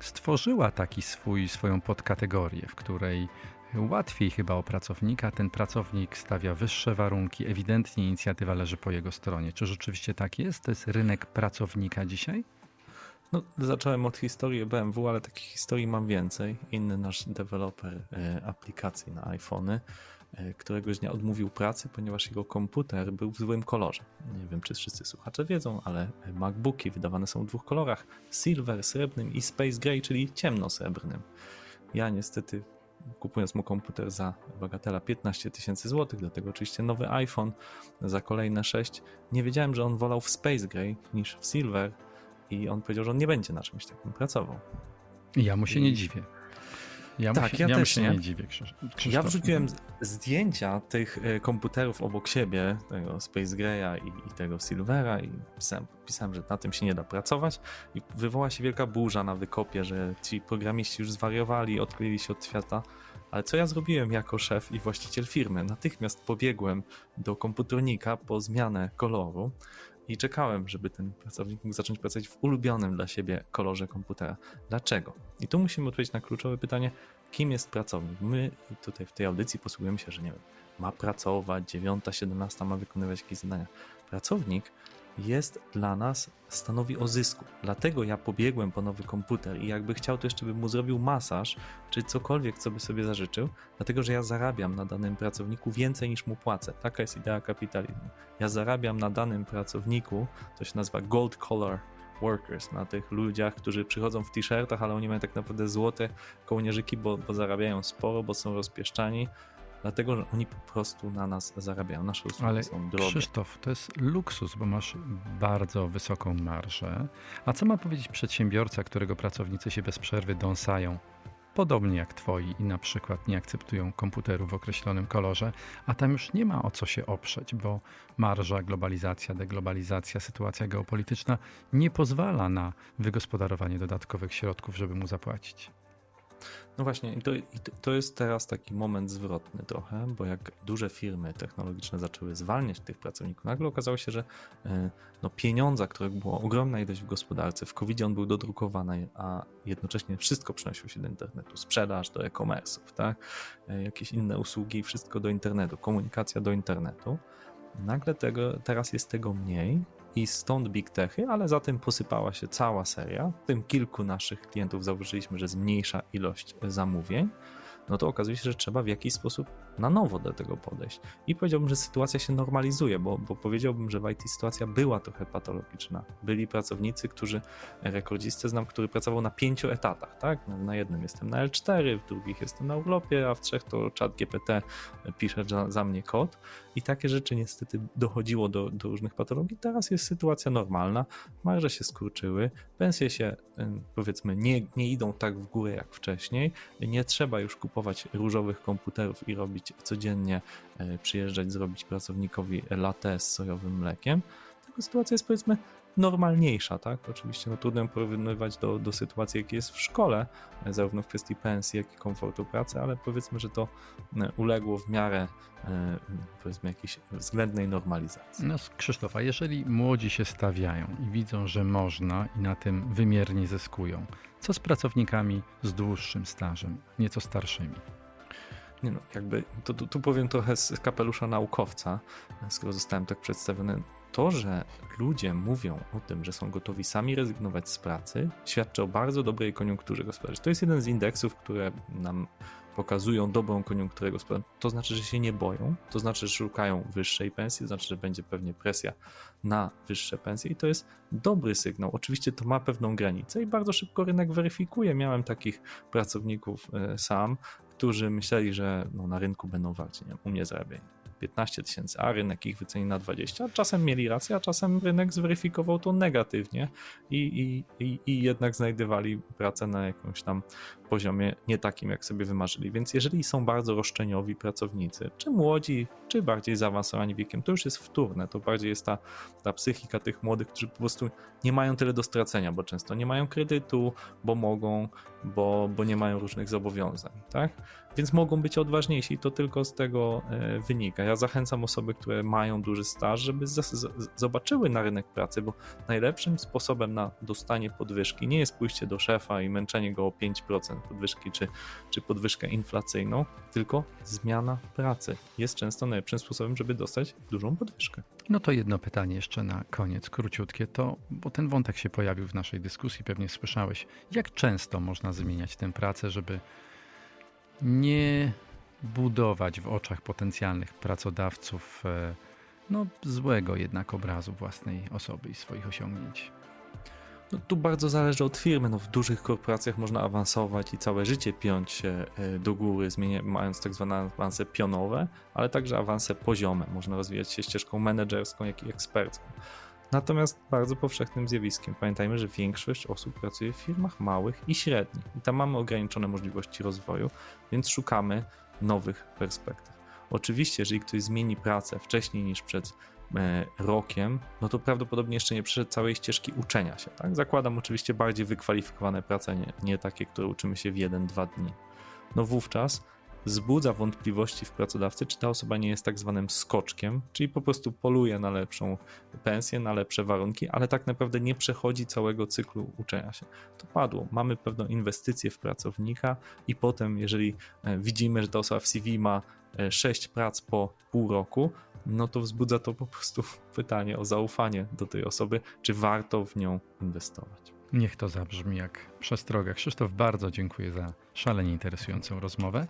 [SPEAKER 2] stworzyła taki swój, swoją podkategorię, w której łatwiej chyba o pracownika, ten pracownik stawia wyższe warunki, ewidentnie inicjatywa leży po jego stronie. Czy rzeczywiście tak jest? To jest rynek pracownika dzisiaj?
[SPEAKER 8] No, zacząłem od historii BMW, ale takich historii mam więcej. Inny nasz deweloper e, aplikacji na iPhony e, któregoś dnia odmówił pracy, ponieważ jego komputer był w złym kolorze. Nie wiem, czy wszyscy słuchacze wiedzą, ale MacBooki wydawane są w dwóch kolorach: silver, srebrnym i space gray, czyli ciemnosrebrnym. Ja niestety kupując mu komputer za bagatela 15 tysięcy złotych, do tego oczywiście nowy iPhone za kolejne 6, nie wiedziałem, że on wolał w space gray niż w silver i on powiedział, że on nie będzie na czymś takim pracował.
[SPEAKER 2] Ja mu się nie
[SPEAKER 8] I-
[SPEAKER 2] dziwię. Ja,
[SPEAKER 8] Tak,
[SPEAKER 2] mu się,
[SPEAKER 8] ja
[SPEAKER 2] ja
[SPEAKER 8] też
[SPEAKER 2] się
[SPEAKER 8] nie.
[SPEAKER 2] nie dziwię, Krzysz- Krzysztof.
[SPEAKER 8] Ja wrzuciłem z- zdjęcia tych e, komputerów obok siebie, tego Space Greya i, i tego Silvera i pisałem, pisałem, że na tym się nie da pracować i wywoła się wielka burza na wykopie, że ci programiści już zwariowali, odkryli się od świata. Ale co ja zrobiłem jako szef i właściciel firmy? Natychmiast pobiegłem do komputernika po zmianę koloru i czekałem, żeby ten pracownik mógł zacząć pracować w ulubionym dla siebie kolorze komputera. Dlaczego? I tu musimy odpowiedzieć na kluczowe pytanie, kim jest pracownik? My tutaj w tej audycji posługujemy się, że nie wiem, ma pracować, 9, 17 ma wykonywać jakieś zadania. Pracownik jest dla nas, stanowi o zysku. Dlatego ja pobiegłem po nowy komputer i jakby chciał, to jeszcze bym mu zrobił masaż, czy cokolwiek, co by sobie zażyczył, dlatego że ja zarabiam na danym pracowniku więcej niż mu płacę. Taka jest idea kapitalizmu. Ja zarabiam na danym pracowniku, to się nazywa gold collar workers, na tych ludziach, którzy przychodzą w t-shirtach, ale oni mają tak naprawdę złote kołnierzyki, bo, bo zarabiają sporo, bo są rozpieszczani, dlatego że oni po prostu na nas zarabiają. Nasze usługi
[SPEAKER 2] Ale
[SPEAKER 8] są drogie.
[SPEAKER 2] Krzysztof, to jest luksus, bo masz bardzo wysoką marżę. A co ma powiedzieć przedsiębiorca, którego pracownicy się bez przerwy dąsają? Podobnie jak twoi i na przykład nie akceptują komputerów w określonym kolorze, a tam już nie ma o co się oprzeć, bo marża, globalizacja, deglobalizacja, sytuacja geopolityczna nie pozwala na wygospodarowanie dodatkowych środków, żeby mu zapłacić.
[SPEAKER 8] No właśnie, i to, i to- jest teraz taki moment zwrotny trochę, bo jak duże firmy technologiczne zaczęły zwalniać tych pracowników, nagle okazało się, że e, no, pieniądza, których było ogromna ilość w gospodarce, w covid on był dodrukowany, a jednocześnie wszystko przenosiło się do internetu, sprzedaż do e-commerce'ów, tak? E, jakieś inne usługi, wszystko do internetu, komunikacja do internetu. Nagle tego, teraz jest tego mniej i stąd big techy, ale za tym posypała się cała seria. Tym kilku naszych klientów zauważyliśmy, że zmniejsza ilość zamówień. No to okazuje się, że trzeba w jakiś sposób na nowo do tego podejść. I powiedziałbym, że sytuacja się normalizuje, bo, bo powiedziałbym, że w IT sytuacja była trochę patologiczna. Byli pracownicy, którzy, rekordzistę znam, który pracował na pięciu etatach, tak? Na jednym jestem na L4, w drugich jestem na urlopie, a w trzech to czat GPT pisze za, za mnie kod. I takie rzeczy niestety dochodziło do, do różnych patologii. Teraz jest sytuacja normalna, marże się skurczyły, pensje się powiedzmy nie, nie idą tak w górę jak wcześniej, nie trzeba już kupować różowych komputerów i robić codziennie, e, przyjeżdżać, zrobić pracownikowi latte z sojowym mlekiem. Tylko sytuacja jest powiedzmy normalniejsza, tak? Oczywiście no, trudno ją porównywać do, do sytuacji, jakiej jest w szkole, e, zarówno w kwestii pensji, jak i komfortu pracy, ale powiedzmy, że to e, uległo w miarę e, powiedzmy jakiejś względnej normalizacji.
[SPEAKER 2] No, Krzysztof, a jeżeli młodzi się stawiają i widzą, że można i na tym wymiernie zyskują, co z pracownikami z dłuższym stażem, nieco starszymi?
[SPEAKER 8] Nie no, jakby, tu, tu powiem trochę z kapelusza naukowca, skoro zostałem tak przedstawiony. To, że ludzie mówią o tym, że są gotowi sami rezygnować z pracy, świadczy o bardzo dobrej koniunkturze gospodarczej. To jest jeden z indeksów, które nam pokazują dobrą koniunkturę gospodarczą. To znaczy, że się nie boją, to znaczy, że szukają wyższej pensji, to znaczy, że będzie pewnie presja na wyższe pensje i to jest dobry sygnał. Oczywiście to ma pewną granicę i bardzo szybko rynek weryfikuje. Miałem takich pracowników e, sam, którzy myśleli, że no, na rynku będą warci, nie u mnie zarabiają 15 tysięcy, a rynek ich wyceni na 20. Czasem mieli rację, a czasem rynek zweryfikował to negatywnie i, i, i, i jednak znajdowali pracę na jakimś tam poziomie nie takim, jak sobie wymarzyli. Więc jeżeli są bardzo roszczeniowi pracownicy, czy młodzi, czy bardziej zaawansowani wiekiem, to już jest wtórne. To bardziej jest ta, ta psychika tych młodych, którzy po prostu nie mają tyle do stracenia, bo często nie mają kredytu, bo mogą, bo, bo nie mają różnych zobowiązań, tak? Więc mogą być odważniejsi to tylko z tego e, wynika. Ja zachęcam osoby, które mają duży staż, żeby zobaczyły na rynek pracy, bo najlepszym sposobem na dostanie podwyżki nie jest pójście do szefa i męczenie go o 5% podwyżki czy, czy podwyżkę inflacyjną, tylko zmiana pracy jest często najlepszym sposobem, żeby dostać dużą podwyżkę.
[SPEAKER 2] No to jedno pytanie jeszcze na koniec, króciutkie, to, bo ten wątek się pojawił w naszej dyskusji, pewnie słyszałeś. Jak często można zmieniać tę pracę, żeby nie budować w oczach potencjalnych pracodawców e, no, złego jednak obrazu własnej osoby i swoich osiągnięć?
[SPEAKER 8] No, tu bardzo zależy od firmy. No, w dużych korporacjach można awansować i całe życie piąć się e, do góry, mając tak zwane awanse pionowe, ale także awanse poziome. Można rozwijać się ścieżką menedżerską, jak i ekspercką. Natomiast bardzo powszechnym zjawiskiem. Pamiętajmy, że większość osób pracuje w firmach małych i średnich i tam mamy ograniczone możliwości rozwoju, więc szukamy nowych perspektyw. Oczywiście, jeżeli ktoś zmieni pracę wcześniej niż przed e, rokiem, no to prawdopodobnie jeszcze nie przeszedł całej ścieżki uczenia się. Tak? Zakładam oczywiście bardziej wykwalifikowane prace, nie, nie takie, które uczymy się w jeden, dwa dni. No wówczas wzbudza wątpliwości w pracodawcy, czy ta osoba nie jest tak zwanym skoczkiem, czyli po prostu poluje na lepszą pensję, na lepsze warunki, ale tak naprawdę nie przechodzi całego cyklu uczenia się. To padło. Mamy pewną inwestycję w pracownika i potem, jeżeli e, widzimy, że ta osoba w CV ma 6 e, prac po pół roku, no to wzbudza to po prostu pytanie o zaufanie do tej osoby, czy warto w nią inwestować.
[SPEAKER 2] Niech to zabrzmi jak przestroga. Krzysztof, bardzo dziękuję za szalenie interesującą rozmowę.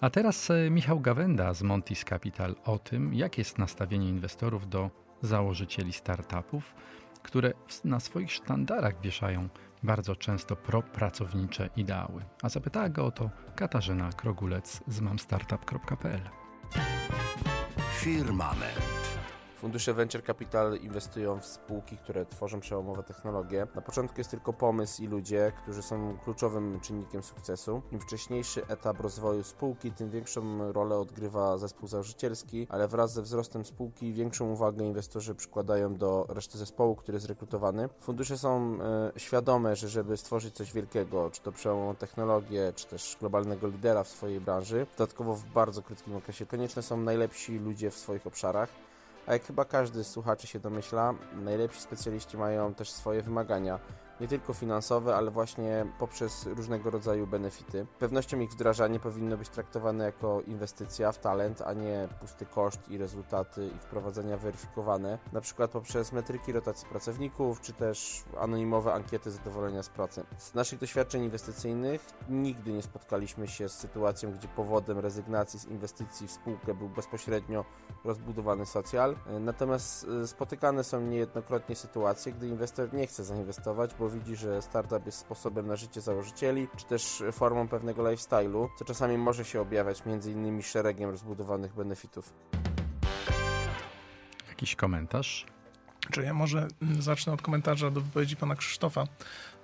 [SPEAKER 2] A teraz e, Michał Gawenda z Montis Capital o tym, jak jest nastawienie inwestorów do założycieli startupów, które na swoich sztandarach wieszają bardzo często propracownicze ideały. A zapytała go o to Katarzyna Krogulec z mamstartup.pl.
[SPEAKER 7] Firmament. Fundusze Venture Capital inwestują w spółki, które tworzą przełomowe technologie. Na początku jest tylko pomysł i ludzie, którzy są kluczowym czynnikiem sukcesu. Im wcześniejszy etap rozwoju spółki, tym większą rolę odgrywa zespół założycielski, ale wraz ze wzrostem spółki większą uwagę inwestorzy przykładają do reszty zespołu, który jest rekrutowany. Fundusze są e, świadome, że żeby stworzyć coś wielkiego, czy to przełomową technologię, czy też globalnego lidera w swojej branży, dodatkowo w bardzo krótkim okresie, konieczne są najlepsi ludzie w swoich obszarach. A jak chyba każdy słuchaczy się domyśla, najlepsi specjaliści mają też swoje wymagania nie tylko finansowe, ale właśnie poprzez różnego rodzaju benefity. Pewnością ich wdrażanie powinno być traktowane jako inwestycja w talent, a nie pusty koszt i rezultaty ich wprowadzenia weryfikowane, na przykład poprzez metryki rotacji pracowników, czy też anonimowe ankiety zadowolenia z pracy. Z naszych doświadczeń inwestycyjnych nigdy nie spotkaliśmy się z sytuacją, gdzie powodem rezygnacji z inwestycji w spółkę był bezpośrednio rozbudowany socjal, natomiast e, spotykane są niejednokrotnie sytuacje, gdy inwestor nie chce zainwestować, bo widzi, że startup jest sposobem na życie założycieli, czy też formą pewnego lifestyle'u, co czasami może się objawiać między innymi szeregiem rozbudowanych benefitów.
[SPEAKER 2] Jakiś komentarz?
[SPEAKER 6] Czy ja może zacznę od komentarza do wypowiedzi pana Krzysztofa,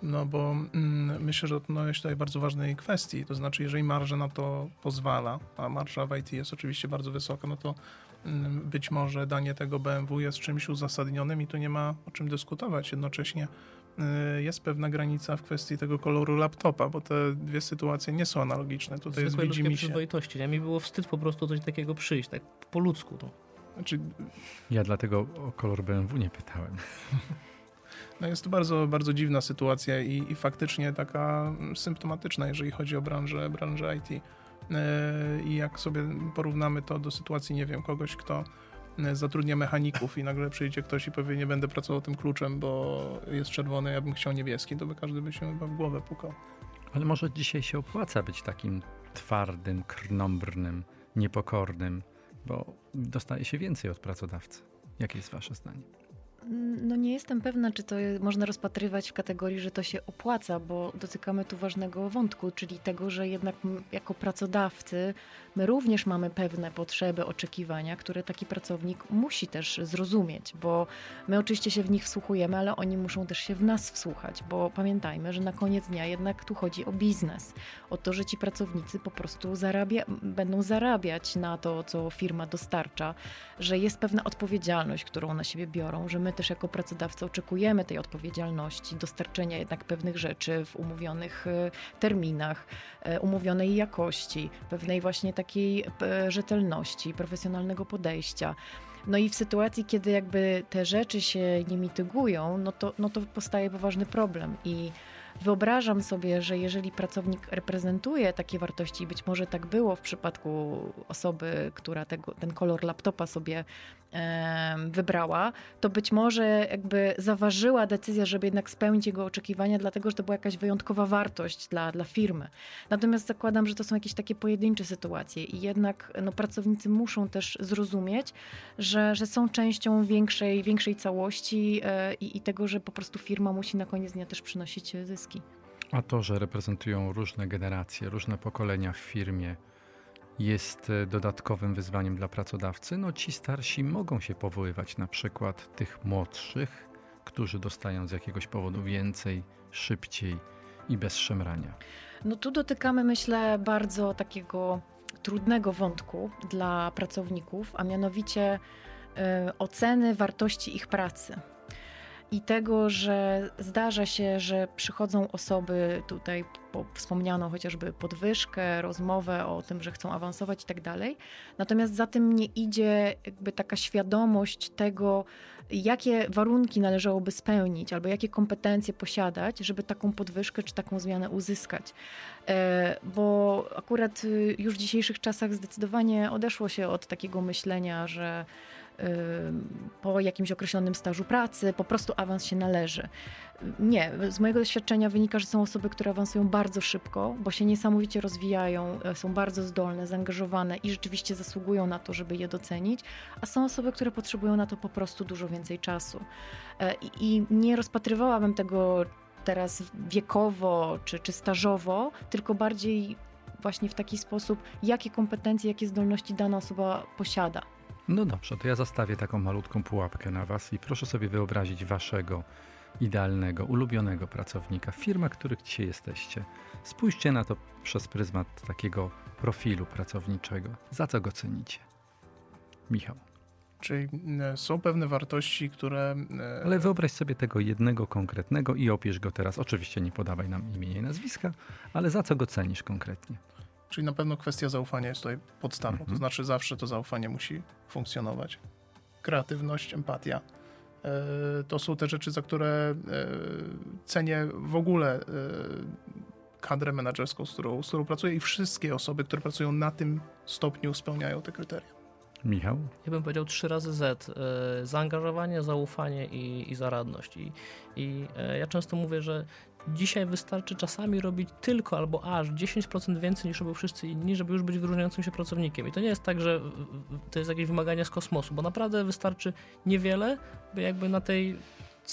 [SPEAKER 6] no bo mm, myślę, że dotknąłeś tutaj bardzo ważnej kwestii, to znaczy jeżeli marża na to pozwala, a marża w IT jest oczywiście bardzo wysoka, no to mm, być może danie tego BMW jest czymś uzasadnionym i tu nie ma o czym dyskutować. Jednocześnie jest pewna granica w kwestii tego koloru laptopa, bo te dwie sytuacje nie są analogiczne. Tutaj jest widzimy się.
[SPEAKER 4] przyzwoitości. Ja mi było wstyd po prostu coś takiego przyjść, tak po ludzku. No.
[SPEAKER 2] Znaczy... Ja dlatego o kolor BMW nie pytałem.
[SPEAKER 6] No jest to bardzo, bardzo dziwna sytuacja i, i faktycznie taka symptomatyczna, jeżeli chodzi o branżę, branżę IT. Y, I jak sobie porównamy to do sytuacji, nie wiem, kogoś, kto zatrudnia mechaników i nagle przyjdzie ktoś i powie, nie będę pracował tym kluczem, bo jest czerwony, ja bym chciał niebieski, to by każdy by się chyba w głowę pukał.
[SPEAKER 2] Ale może dzisiaj się opłaca być takim twardym, krnąbrnym, niepokornym, bo dostaje się więcej od pracodawcy. Jakie jest wasze zdanie?
[SPEAKER 5] No nie jestem pewna, czy to można rozpatrywać w kategorii, że to się opłaca, bo dotykamy tu ważnego wątku, czyli tego, że jednak jako pracodawcy my również mamy pewne potrzeby, oczekiwania, które taki pracownik musi też zrozumieć, bo my oczywiście się w nich wsłuchujemy, ale oni muszą też się w nas wsłuchać, bo pamiętajmy, że na koniec dnia jednak tu chodzi o biznes, o to, że ci pracownicy po prostu zarabia, będą zarabiać na to, co firma dostarcza, że jest pewna odpowiedzialność, którą na siebie biorą, że my też jako pracodawca oczekujemy tej odpowiedzialności, dostarczenia jednak pewnych rzeczy w umówionych e, terminach, e, umówionej jakości, pewnej właśnie takiej e, rzetelności, profesjonalnego podejścia. No i w sytuacji, kiedy jakby te rzeczy się nie mitygują, no to, no to powstaje poważny problem i Wyobrażam sobie, że jeżeli pracownik reprezentuje takie wartości, być może tak było w przypadku osoby, która tego, ten kolor laptopa sobie e, wybrała, to być może jakby zaważyła decyzja, żeby jednak spełnić jego oczekiwania, dlatego że to była jakaś wyjątkowa wartość dla, dla firmy. Natomiast zakładam, że to są jakieś takie pojedyncze sytuacje i jednak no, pracownicy muszą też zrozumieć, że, że są częścią większej, większej całości e, i, i tego, że po prostu firma musi na koniec dnia też przynosić zysk.
[SPEAKER 2] A to, że reprezentują różne generacje, różne pokolenia w firmie, jest e, dodatkowym wyzwaniem dla pracodawcy. No ci starsi mogą się powoływać na przykład tych młodszych, którzy dostają z jakiegoś powodu więcej, szybciej i bez szemrania?
[SPEAKER 5] No tu dotykamy, myślę, bardzo takiego trudnego wątku dla pracowników, a mianowicie y, oceny wartości ich pracy. I tego, że zdarza się, że przychodzą osoby, tutaj po, wspomniano chociażby podwyżkę, rozmowę o tym, że chcą awansować i tak dalej. Natomiast za tym nie idzie jakby taka świadomość tego, jakie warunki należałoby spełnić, albo jakie kompetencje posiadać, żeby taką podwyżkę czy taką zmianę uzyskać. E, bo akurat y, już w dzisiejszych czasach zdecydowanie odeszło się od takiego myślenia, że po jakimś określonym stażu pracy po prostu awans się należy. Nie, z mojego doświadczenia wynika, że są osoby, które awansują bardzo szybko, bo się niesamowicie rozwijają, e, są bardzo zdolne, zaangażowane i rzeczywiście zasługują na to, żeby je docenić, a są osoby, które potrzebują na to po prostu dużo więcej czasu. E, I, i nie rozpatrywałabym tego teraz wiekowo czy, czy stażowo, tylko bardziej właśnie w taki sposób, jakie kompetencje, jakie zdolności dana osoba posiada.
[SPEAKER 2] No dobrze, to ja zostawię taką malutką pułapkę na Was i proszę sobie wyobrazić Waszego idealnego, ulubionego pracownika, firma, których dzisiaj jesteście. Spójrzcie na to przez pryzmat takiego profilu pracowniczego. Za co go cenicie? Michał.
[SPEAKER 6] Czyli e, są pewne wartości, które. e,
[SPEAKER 2] Ale wyobraź sobie tego jednego konkretnego i opisz go teraz. Oczywiście nie podawaj nam imienia i nazwiska, ale za co go cenisz konkretnie?
[SPEAKER 6] Czyli na pewno kwestia zaufania jest tutaj podstawą.
[SPEAKER 2] Mhm.
[SPEAKER 6] To znaczy zawsze to zaufanie musi funkcjonować. Kreatywność, empatia. E, To są te rzeczy, za które e, cenię w ogóle e, kadrę menedżerską, z którą, z którą pracuję i wszystkie osoby, które pracują na tym stopniu spełniają te kryteria.
[SPEAKER 2] Michał?
[SPEAKER 4] Ja bym powiedział trzy razy Z. Zaangażowanie, zaufanie i, i zaradność. I, i ja często mówię, że dzisiaj wystarczy czasami robić tylko albo aż 10% więcej niż robią wszyscy inni, żeby już być wyróżniającym się pracownikiem. I to nie jest tak, że to jest jakieś wymagania z kosmosu, bo naprawdę wystarczy niewiele, by jakby na tej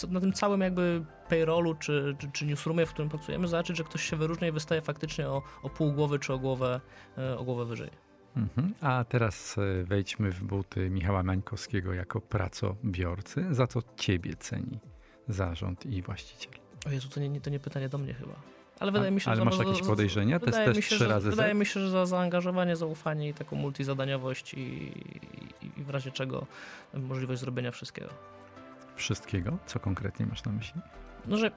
[SPEAKER 4] na tym całym jakby payrollu czy, czy, czy newsroomie, w którym pracujemy, zobaczyć, że ktoś się wyróżnia i wystaje faktycznie o, o pół głowy czy o głowę, e, o głowę wyżej.
[SPEAKER 2] Mhm. A teraz e, wejdźmy w buty Michała Mańkowskiego jako pracobiorcy. Za co ciebie ceni zarząd i właściciel?
[SPEAKER 4] O Jezu, to nie, to nie pytanie do mnie chyba. Ale wydaje
[SPEAKER 2] A-
[SPEAKER 4] mi się,
[SPEAKER 2] ale
[SPEAKER 4] że
[SPEAKER 2] masz
[SPEAKER 4] za-
[SPEAKER 2] jakieś podejrzenia? To jest
[SPEAKER 4] wydaje
[SPEAKER 2] też
[SPEAKER 4] mi się,
[SPEAKER 2] trzy
[SPEAKER 4] że,
[SPEAKER 2] razy
[SPEAKER 4] Wydaje
[SPEAKER 2] Z?
[SPEAKER 4] mi się, że za zaangażowanie, zaufanie i taką multizadaniowość i, i, i w razie czego możliwość zrobienia wszystkiego.
[SPEAKER 2] Wszystkiego? Co konkretnie masz na myśli?
[SPEAKER 4] No, że y,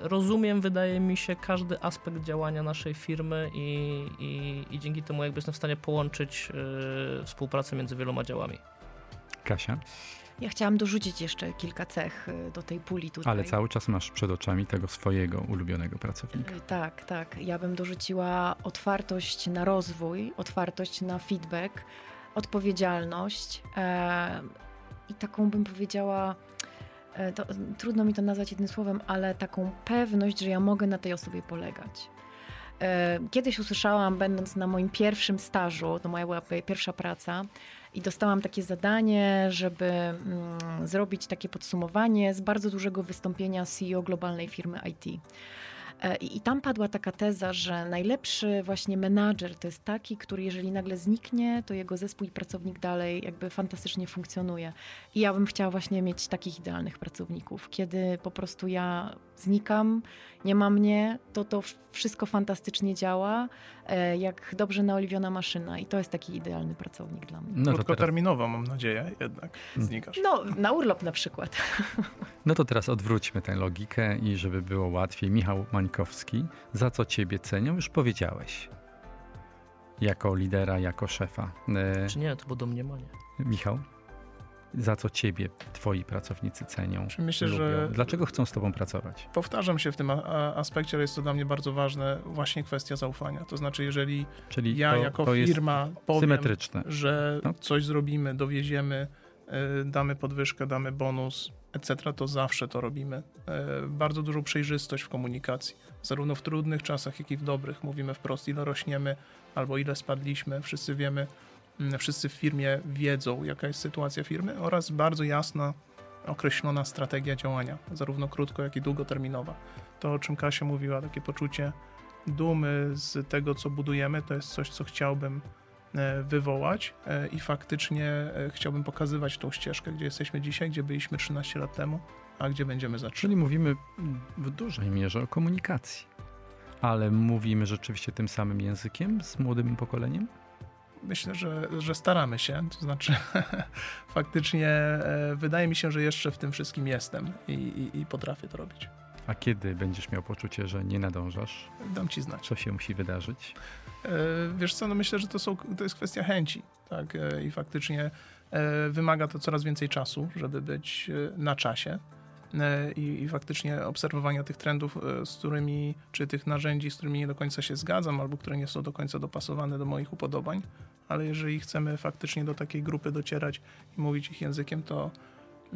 [SPEAKER 4] rozumiem, wydaje mi się, każdy aspekt działania naszej firmy i, i, i dzięki temu jakby jestem w stanie połączyć y, współpracę między wieloma działami.
[SPEAKER 2] Kasia?
[SPEAKER 5] Ja chciałam dorzucić jeszcze kilka cech y, do tej puli tutaj.
[SPEAKER 2] Ale cały czas masz przed oczami tego swojego ulubionego pracownika.
[SPEAKER 5] Y, Tak, tak. Ja bym dorzuciła otwartość na rozwój, otwartość na feedback, odpowiedzialność e, i taką bym powiedziała, e, to, trudno mi to nazwać jednym słowem, ale taką pewność, że ja mogę na tej osobie polegać. E, Kiedyś usłyszałam, będąc na moim pierwszym stażu, to moja była pi- pierwsza praca, i dostałam takie zadanie, żeby mm, zrobić takie podsumowanie z bardzo dużego wystąpienia CEO globalnej firmy IT. E, I, tam padła taka teza, że najlepszy właśnie menadżer to jest taki, który jeżeli nagle zniknie, to jego zespół i pracownik dalej jakby fantastycznie funkcjonuje. I ja bym chciała właśnie mieć takich idealnych pracowników, kiedy po prostu ja znikam, nie ma mnie, to to wszystko fantastycznie działa, jak dobrze naoliwiona maszyna i to jest taki idealny pracownik dla mnie.
[SPEAKER 2] No to, teraz,
[SPEAKER 6] Krótkoterminowo mam nadzieję jednak znikasz.
[SPEAKER 5] No, na urlop na przykład.
[SPEAKER 2] no to teraz odwróćmy tę logikę i żeby było łatwiej. Michał Mańkowski, za co ciebie cenią? Już powiedziałeś. Jako lidera, jako szefa. E,
[SPEAKER 4] Czy nie, to było domniemanie.
[SPEAKER 2] Michał, za co ciebie twoi pracownicy cenią?
[SPEAKER 6] Myślę,
[SPEAKER 2] lubią?
[SPEAKER 6] że
[SPEAKER 2] Dlaczego chcą z tobą pracować?
[SPEAKER 6] powtarzam się w tym aspekcie, ale jest to dla mnie bardzo ważne, właśnie kwestia zaufania. To znaczy, jeżeli
[SPEAKER 2] Czyli
[SPEAKER 6] ja
[SPEAKER 2] to,
[SPEAKER 6] jako
[SPEAKER 2] to
[SPEAKER 6] firma powiem, że
[SPEAKER 2] No.
[SPEAKER 6] coś zrobimy, dowieziemy, y, damy podwyżkę, damy bonus, etc., to zawsze to robimy. Y, Bardzo dużą przejrzystość w komunikacji, zarówno w trudnych czasach, jak i w dobrych. Mówimy wprost, ile rośniemy albo ile spadliśmy. Wszyscy wiemy, wszyscy w firmie wiedzą, jaka jest sytuacja firmy oraz bardzo jasna, określona strategia działania, zarówno krótko, jak i długoterminowa. To, o czym Kasia mówiła, takie poczucie dumy z tego, co budujemy, to jest coś, co chciałbym e, wywołać e, i faktycznie e, chciałbym pokazywać tą ścieżkę, gdzie jesteśmy dzisiaj, gdzie byliśmy 13 lat temu, a gdzie będziemy za.
[SPEAKER 2] Czyli mówimy w dużej mierze o komunikacji. Ale mówimy rzeczywiście tym samym językiem z młodym pokoleniem?
[SPEAKER 6] Myślę, że, że staramy się, to znaczy faktycznie e, wydaje mi się, że jeszcze w tym wszystkim jestem i, i, i potrafię to robić.
[SPEAKER 2] A kiedy będziesz miał poczucie, że nie nadążasz?
[SPEAKER 6] Dam ci znać.
[SPEAKER 2] Co się musi wydarzyć?
[SPEAKER 6] E, Wiesz co, no myślę, że to, są, to jest kwestia chęci, tak? E, I faktycznie wymaga to coraz więcej czasu, żeby być na czasie. I, I faktycznie obserwowania tych trendów, z którymi, czy tych narzędzi, z którymi nie do końca się zgadzam, albo które nie są do końca dopasowane do moich upodobań, ale jeżeli chcemy faktycznie do takiej grupy docierać i mówić ich językiem, to,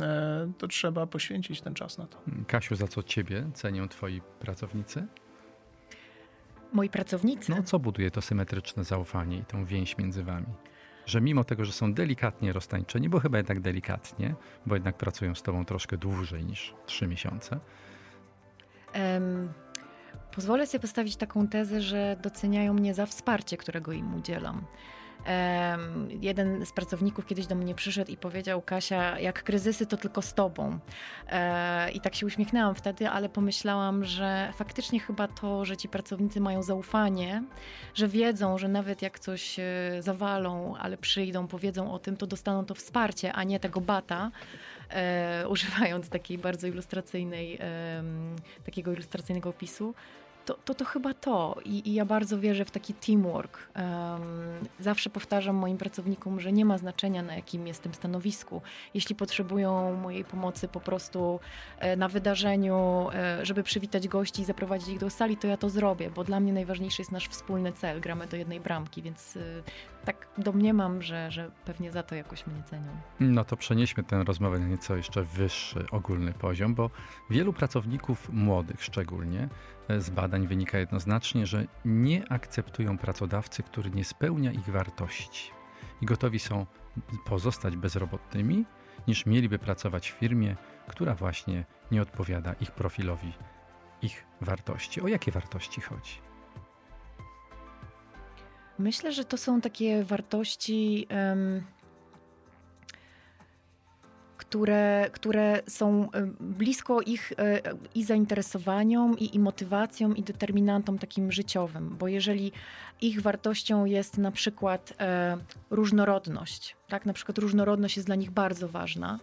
[SPEAKER 6] e, to trzeba poświęcić ten czas na to.
[SPEAKER 2] Kasiu, za co ciebie cenią twoi pracownicy?
[SPEAKER 5] Moi pracownicy.
[SPEAKER 2] No, co buduje to symetryczne zaufanie i tą więź między wami? Że mimo tego, że są delikatnie roztańczeni, bo chyba jednak delikatnie, bo jednak pracują z tobą troszkę dłużej niż trzy miesiące,
[SPEAKER 5] Em, pozwolę sobie postawić taką tezę, że doceniają mnie za wsparcie, którego im udzielam. Jeden z pracowników kiedyś do mnie przyszedł i powiedział: Kasia, jak kryzysy, to tylko z tobą. E, I tak się uśmiechnęłam wtedy, ale pomyślałam, że faktycznie chyba to, że ci pracownicy mają zaufanie, że wiedzą, że nawet jak coś e, zawalą, ale przyjdą, powiedzą o tym, to dostaną to wsparcie, a nie tego bata. E, używając takiej bardzo ilustracyjnej, takiego ilustracyjnego opisu, to, to, to chyba to. I, I ja bardzo wierzę w taki teamwork. Em, zawsze powtarzam moim pracownikom, że nie ma znaczenia, na jakim jestem stanowisku. Jeśli potrzebują mojej pomocy po prostu e, na wydarzeniu, e, żeby przywitać gości i zaprowadzić ich do sali, to ja to zrobię, bo dla mnie najważniejszy jest nasz wspólny cel. Gramy do jednej bramki, więc e, tak domniemam, że, że pewnie za to jakoś mnie cenią.
[SPEAKER 2] No to przenieśmy tę rozmowę na nieco jeszcze wyższy, ogólny poziom, bo wielu pracowników młodych szczególnie e, z badań wynika jednoznacznie, że nie akceptują pracodawcy, który nie spełnia ich wartości i gotowi są pozostać bezrobotnymi, niż mieliby pracować w firmie, która właśnie nie odpowiada ich profilowi, ich wartości. O jakie wartości chodzi?
[SPEAKER 5] Myślę, że to są takie wartości, em, które, które są blisko ich e, i zainteresowaniom, i, i motywacjom, i determinantom takim życiowym. Bo jeżeli ich wartością jest na przykład e, różnorodność, tak, na przykład różnorodność jest dla nich bardzo ważna.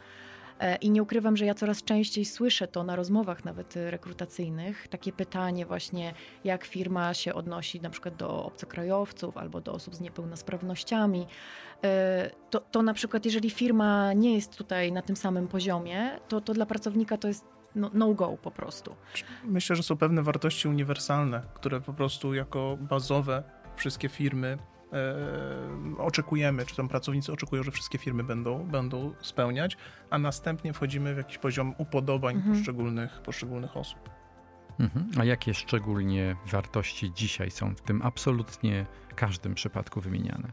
[SPEAKER 5] E, I nie ukrywam, że ja coraz częściej słyszę to na rozmowach nawet e, rekrutacyjnych. Takie pytanie właśnie, jak firma się odnosi na przykład do obcokrajowców albo do osób z niepełnosprawnościami. E, To, to na przykład, jeżeli firma nie jest tutaj na tym samym poziomie, to, to dla pracownika to jest no, no po prostu.
[SPEAKER 6] Myślę, że są pewne wartości uniwersalne, które po prostu jako bazowe wszystkie firmy oczekujemy, czy tam pracownicy oczekują, że wszystkie firmy będą, będą spełniać, a następnie wchodzimy w jakiś poziom upodobań
[SPEAKER 5] Mhm.
[SPEAKER 6] poszczególnych, poszczególnych osób.
[SPEAKER 2] Mhm. A jakie szczególnie wartości dzisiaj są w tym absolutnie każdym przypadku wymieniane?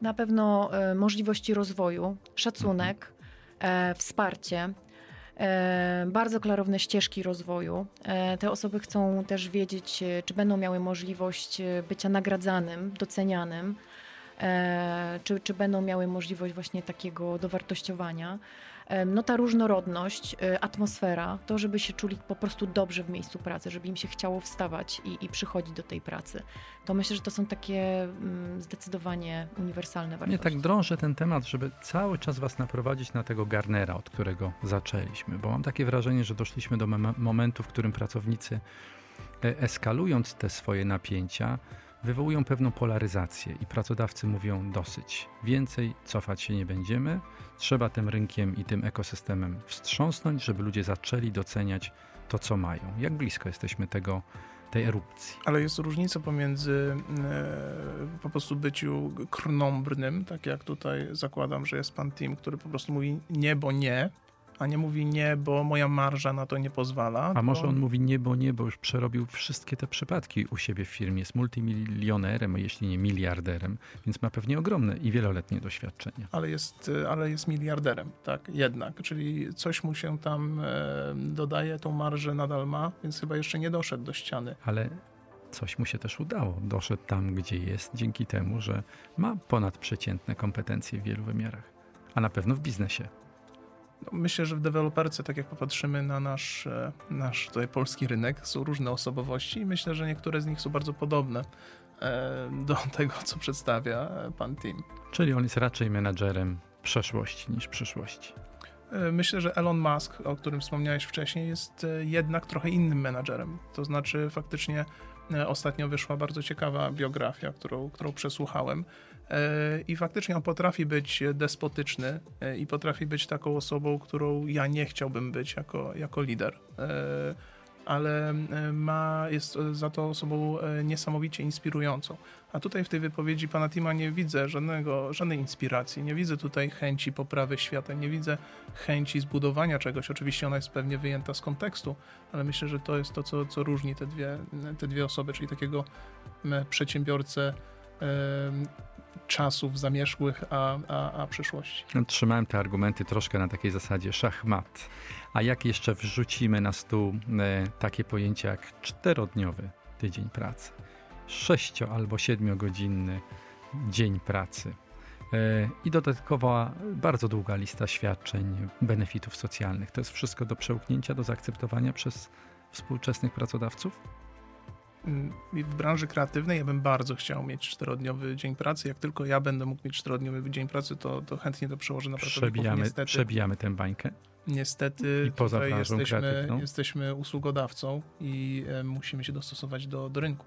[SPEAKER 5] Na pewno e, możliwości rozwoju, szacunek, e, wsparcie, bardzo klarowne ścieżki rozwoju. E, te osoby chcą też wiedzieć, e, czy będą miały możliwość e, bycia nagradzanym, docenianym, e, czy, czy będą miały możliwość właśnie takiego dowartościowania. No ta różnorodność, e, atmosfera, to żeby się czuli po prostu dobrze w miejscu pracy, żeby im się chciało wstawać i, i przychodzić do tej pracy. To myślę, że to są takie mm, zdecydowanie uniwersalne wartości.
[SPEAKER 2] Nie tak drążę ten temat, żeby cały czas was naprowadzić na tego Garnera, od którego zaczęliśmy, bo mam takie wrażenie, że doszliśmy do momentu, w którym pracownicy e, eskalując te swoje napięcia, wywołują pewną polaryzację i pracodawcy mówią dosyć. Więcej cofać się nie będziemy, trzeba tym rynkiem i tym ekosystemem wstrząsnąć, żeby ludzie zaczęli doceniać to, co mają. Jak blisko jesteśmy tego, tej erupcji?
[SPEAKER 6] Ale jest różnica pomiędzy e, po prostu byciu krnąbrnym, tak jak tutaj zakładam, że jest pan Tim, który po prostu mówi nie, bo nie, a nie mówi nie, bo moja marża na to nie pozwala.
[SPEAKER 2] A może on mówi nie, bo nie, bo już przerobił wszystkie te przypadki u siebie w firmie, jest multimilionerem, jeśli nie miliarderem, więc ma pewnie ogromne i wieloletnie doświadczenie.
[SPEAKER 6] ale jest, ale jest miliarderem, tak, jednak. Czyli coś mu się tam e, dodaje, tą marżę nadal ma, więc chyba jeszcze nie doszedł do ściany.
[SPEAKER 2] Ale coś mu się też udało. Doszedł tam, gdzie jest, dzięki temu, że ma ponadprzeciętne kompetencje w wielu wymiarach, a na pewno w biznesie.
[SPEAKER 6] No, myślę, że w deweloperce, tak jak popatrzymy na nasz, e, nasz tutaj polski rynek, są różne osobowości i myślę, że niektóre z nich są bardzo podobne e, do tego, co przedstawia e, pan Tim.
[SPEAKER 2] Czyli on jest raczej menadżerem przeszłości niż przyszłości.
[SPEAKER 6] Myślę, że Elon Musk, o którym wspomniałeś wcześniej, jest jednak trochę innym menadżerem. To znaczy, faktycznie ostatnio wyszła bardzo ciekawa biografia, którą, którą przesłuchałem. E, I faktycznie on potrafi być despotyczny e, i potrafi być taką osobą, którą ja nie chciałbym być jako, jako lider. E, Ale ma, jest za to osobą niesamowicie inspirującą. A tutaj w tej wypowiedzi pana Tima nie widzę żadnego, żadnej inspiracji, nie widzę tutaj chęci poprawy świata, nie widzę chęci zbudowania czegoś. Oczywiście ona jest pewnie wyjęta z kontekstu, ale myślę, że to jest to, co, co różni te dwie, te dwie osoby, czyli takiego przedsiębiorcę czasów zamierzchłych, a, a, a przyszłości.
[SPEAKER 2] Trzymałem te argumenty troszkę na takiej zasadzie szachmat. A jak jeszcze wrzucimy na stół e, takie pojęcia jak czterodniowy tydzień pracy, sześcio albo siedmiogodzinny dzień pracy e, i dodatkowa bardzo długa lista świadczeń, benefitów socjalnych, to jest wszystko do przełknięcia, do zaakceptowania przez współczesnych pracodawców?
[SPEAKER 6] Mm, W branży kreatywnej ja bym bardzo chciał mieć czterodniowy dzień pracy. Jak tylko ja będę mógł mieć czterodniowy dzień pracy, to, to chętnie to przełożę na pracowników.
[SPEAKER 2] Przebijamy,
[SPEAKER 6] Niestety,
[SPEAKER 2] przebijamy tę bańkę.
[SPEAKER 6] niestety
[SPEAKER 2] I poza
[SPEAKER 6] tutaj jesteśmy,
[SPEAKER 2] kreatywną?
[SPEAKER 6] jesteśmy usługodawcą i e, musimy się dostosować do, do rynku.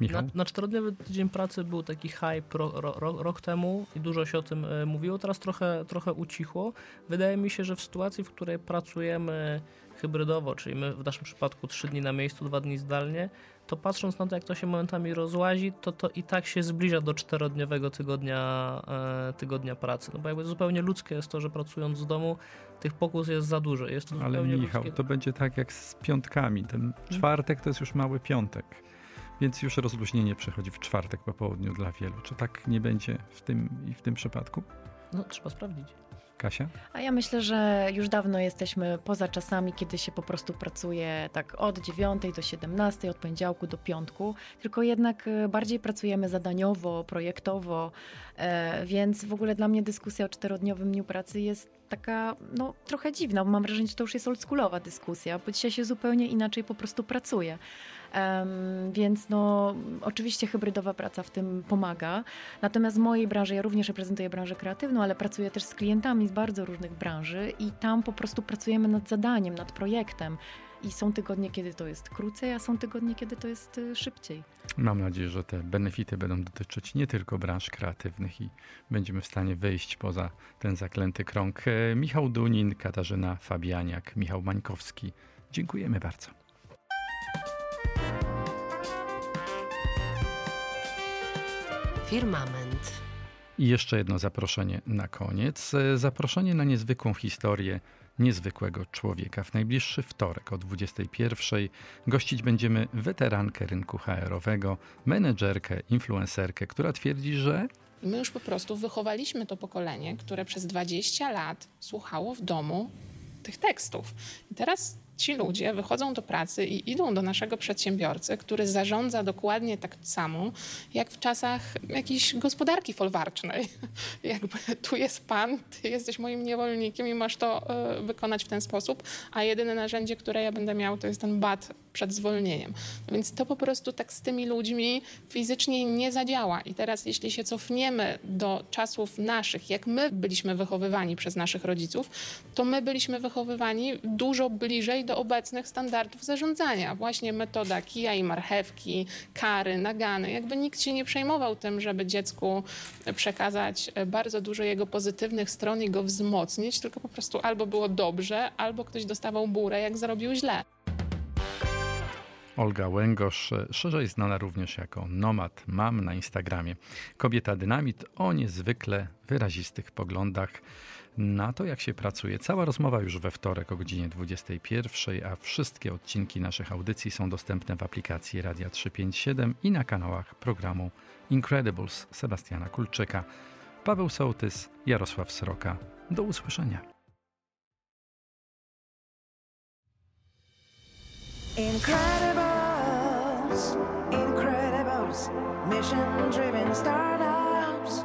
[SPEAKER 2] Michał?
[SPEAKER 4] Na, na czterodniowy tydzień pracy był taki hype ro, ro, ro, rok temu i dużo się o tym e, mówiło. Teraz trochę, trochę ucichło. Wydaje mi się, że w sytuacji, w której pracujemy hybrydowo, czyli my w naszym przypadku trzy dni na miejscu, dwa dni zdalnie, to patrząc na to, jak to się momentami rozłazi, to to i tak się zbliża do czterodniowego tygodnia, e, tygodnia pracy. No bo jakby zupełnie ludzkie jest to, że pracując z domu, tych pokus jest za dużo. Jest to
[SPEAKER 2] Ale Michał,
[SPEAKER 4] ludzkie.
[SPEAKER 2] to będzie tak jak z piątkami. Ten czwartek to jest już mały piątek. Więc już rozluźnienie przychodzi w czwartek po południu dla wielu. Czy tak nie będzie w tym i w tym przypadku?
[SPEAKER 4] No, trzeba sprawdzić.
[SPEAKER 2] Kasia?
[SPEAKER 5] A ja myślę, że już dawno jesteśmy poza czasami, kiedy się po prostu pracuje tak od 9 do 17, od poniedziałku do piątku, tylko jednak e, bardziej pracujemy zadaniowo, projektowo, e, więc w ogóle dla mnie dyskusja o czterodniowym dniu pracy jest taka, no trochę dziwna, bo mam wrażenie, że to już jest oldschoolowa dyskusja, bo dzisiaj się zupełnie inaczej po prostu pracuje. Em, więc no, oczywiście hybrydowa praca w tym pomaga. Natomiast w mojej branży, ja również reprezentuję branżę kreatywną, ale pracuję też z klientami z bardzo różnych branży i tam po prostu pracujemy nad zadaniem, nad projektem. I są tygodnie, kiedy to jest krócej, a są tygodnie, kiedy to jest y, szybciej.
[SPEAKER 2] Mam nadzieję, że te benefity będą dotyczyć nie tylko branż kreatywnych i będziemy w stanie wyjść poza ten zaklęty krąg. E, Michał Dunin, Katarzyna Fabianiak, Michał Mańkowski. Dziękujemy bardzo.
[SPEAKER 9] Firmament.
[SPEAKER 2] I jeszcze jedno zaproszenie na koniec. E, Zaproszenie na niezwykłą historię niezwykłego człowieka. W najbliższy wtorek o 21 gościć będziemy weterankę rynku HR-owego, menedżerkę, influencerkę, która twierdzi, że
[SPEAKER 10] my już po prostu wychowaliśmy to pokolenie, które przez 20 lat słuchało w domu tych tekstów. I teraz ci ludzie wychodzą do pracy i idą do naszego przedsiębiorcy, który zarządza dokładnie tak samo, jak w czasach jakiejś gospodarki folwarcznej. Jakby tu jest pan, ty jesteś moim niewolnikiem i masz to e, wykonać w ten sposób, a jedyne narzędzie, które ja będę miał, to jest ten bat przed zwolnieniem. No Więc to po prostu tak z tymi ludźmi fizycznie nie zadziała. I teraz, jeśli się cofniemy do czasów naszych, jak my byliśmy wychowywani przez naszych rodziców, to my byliśmy wychowywani dużo bliżej do obecnych standardów zarządzania. Właśnie metoda kija i marchewki, kary, nagany. Jakby nikt się nie przejmował tym, żeby dziecku przekazać bardzo dużo jego pozytywnych stron i go wzmocnić, tylko po prostu albo było dobrze, albo ktoś dostawał burę, jak zrobił źle.
[SPEAKER 2] Olga Łęgosz, szerzej znana również jako Nomad Mam na Instagramie. Kobieta dynamit o niezwykle wyrazistych poglądach na to, jak się pracuje. Cała rozmowa już we wtorek o godzinie 21, a wszystkie odcinki naszych audycji są dostępne w aplikacji Radia 357 i na kanałach programu Incredibles Sebastiana Kulczyka. Paweł Sołtys, Jarosław Sroka. Do usłyszenia.
[SPEAKER 1] Incredibles, incredibles, mission driven startups.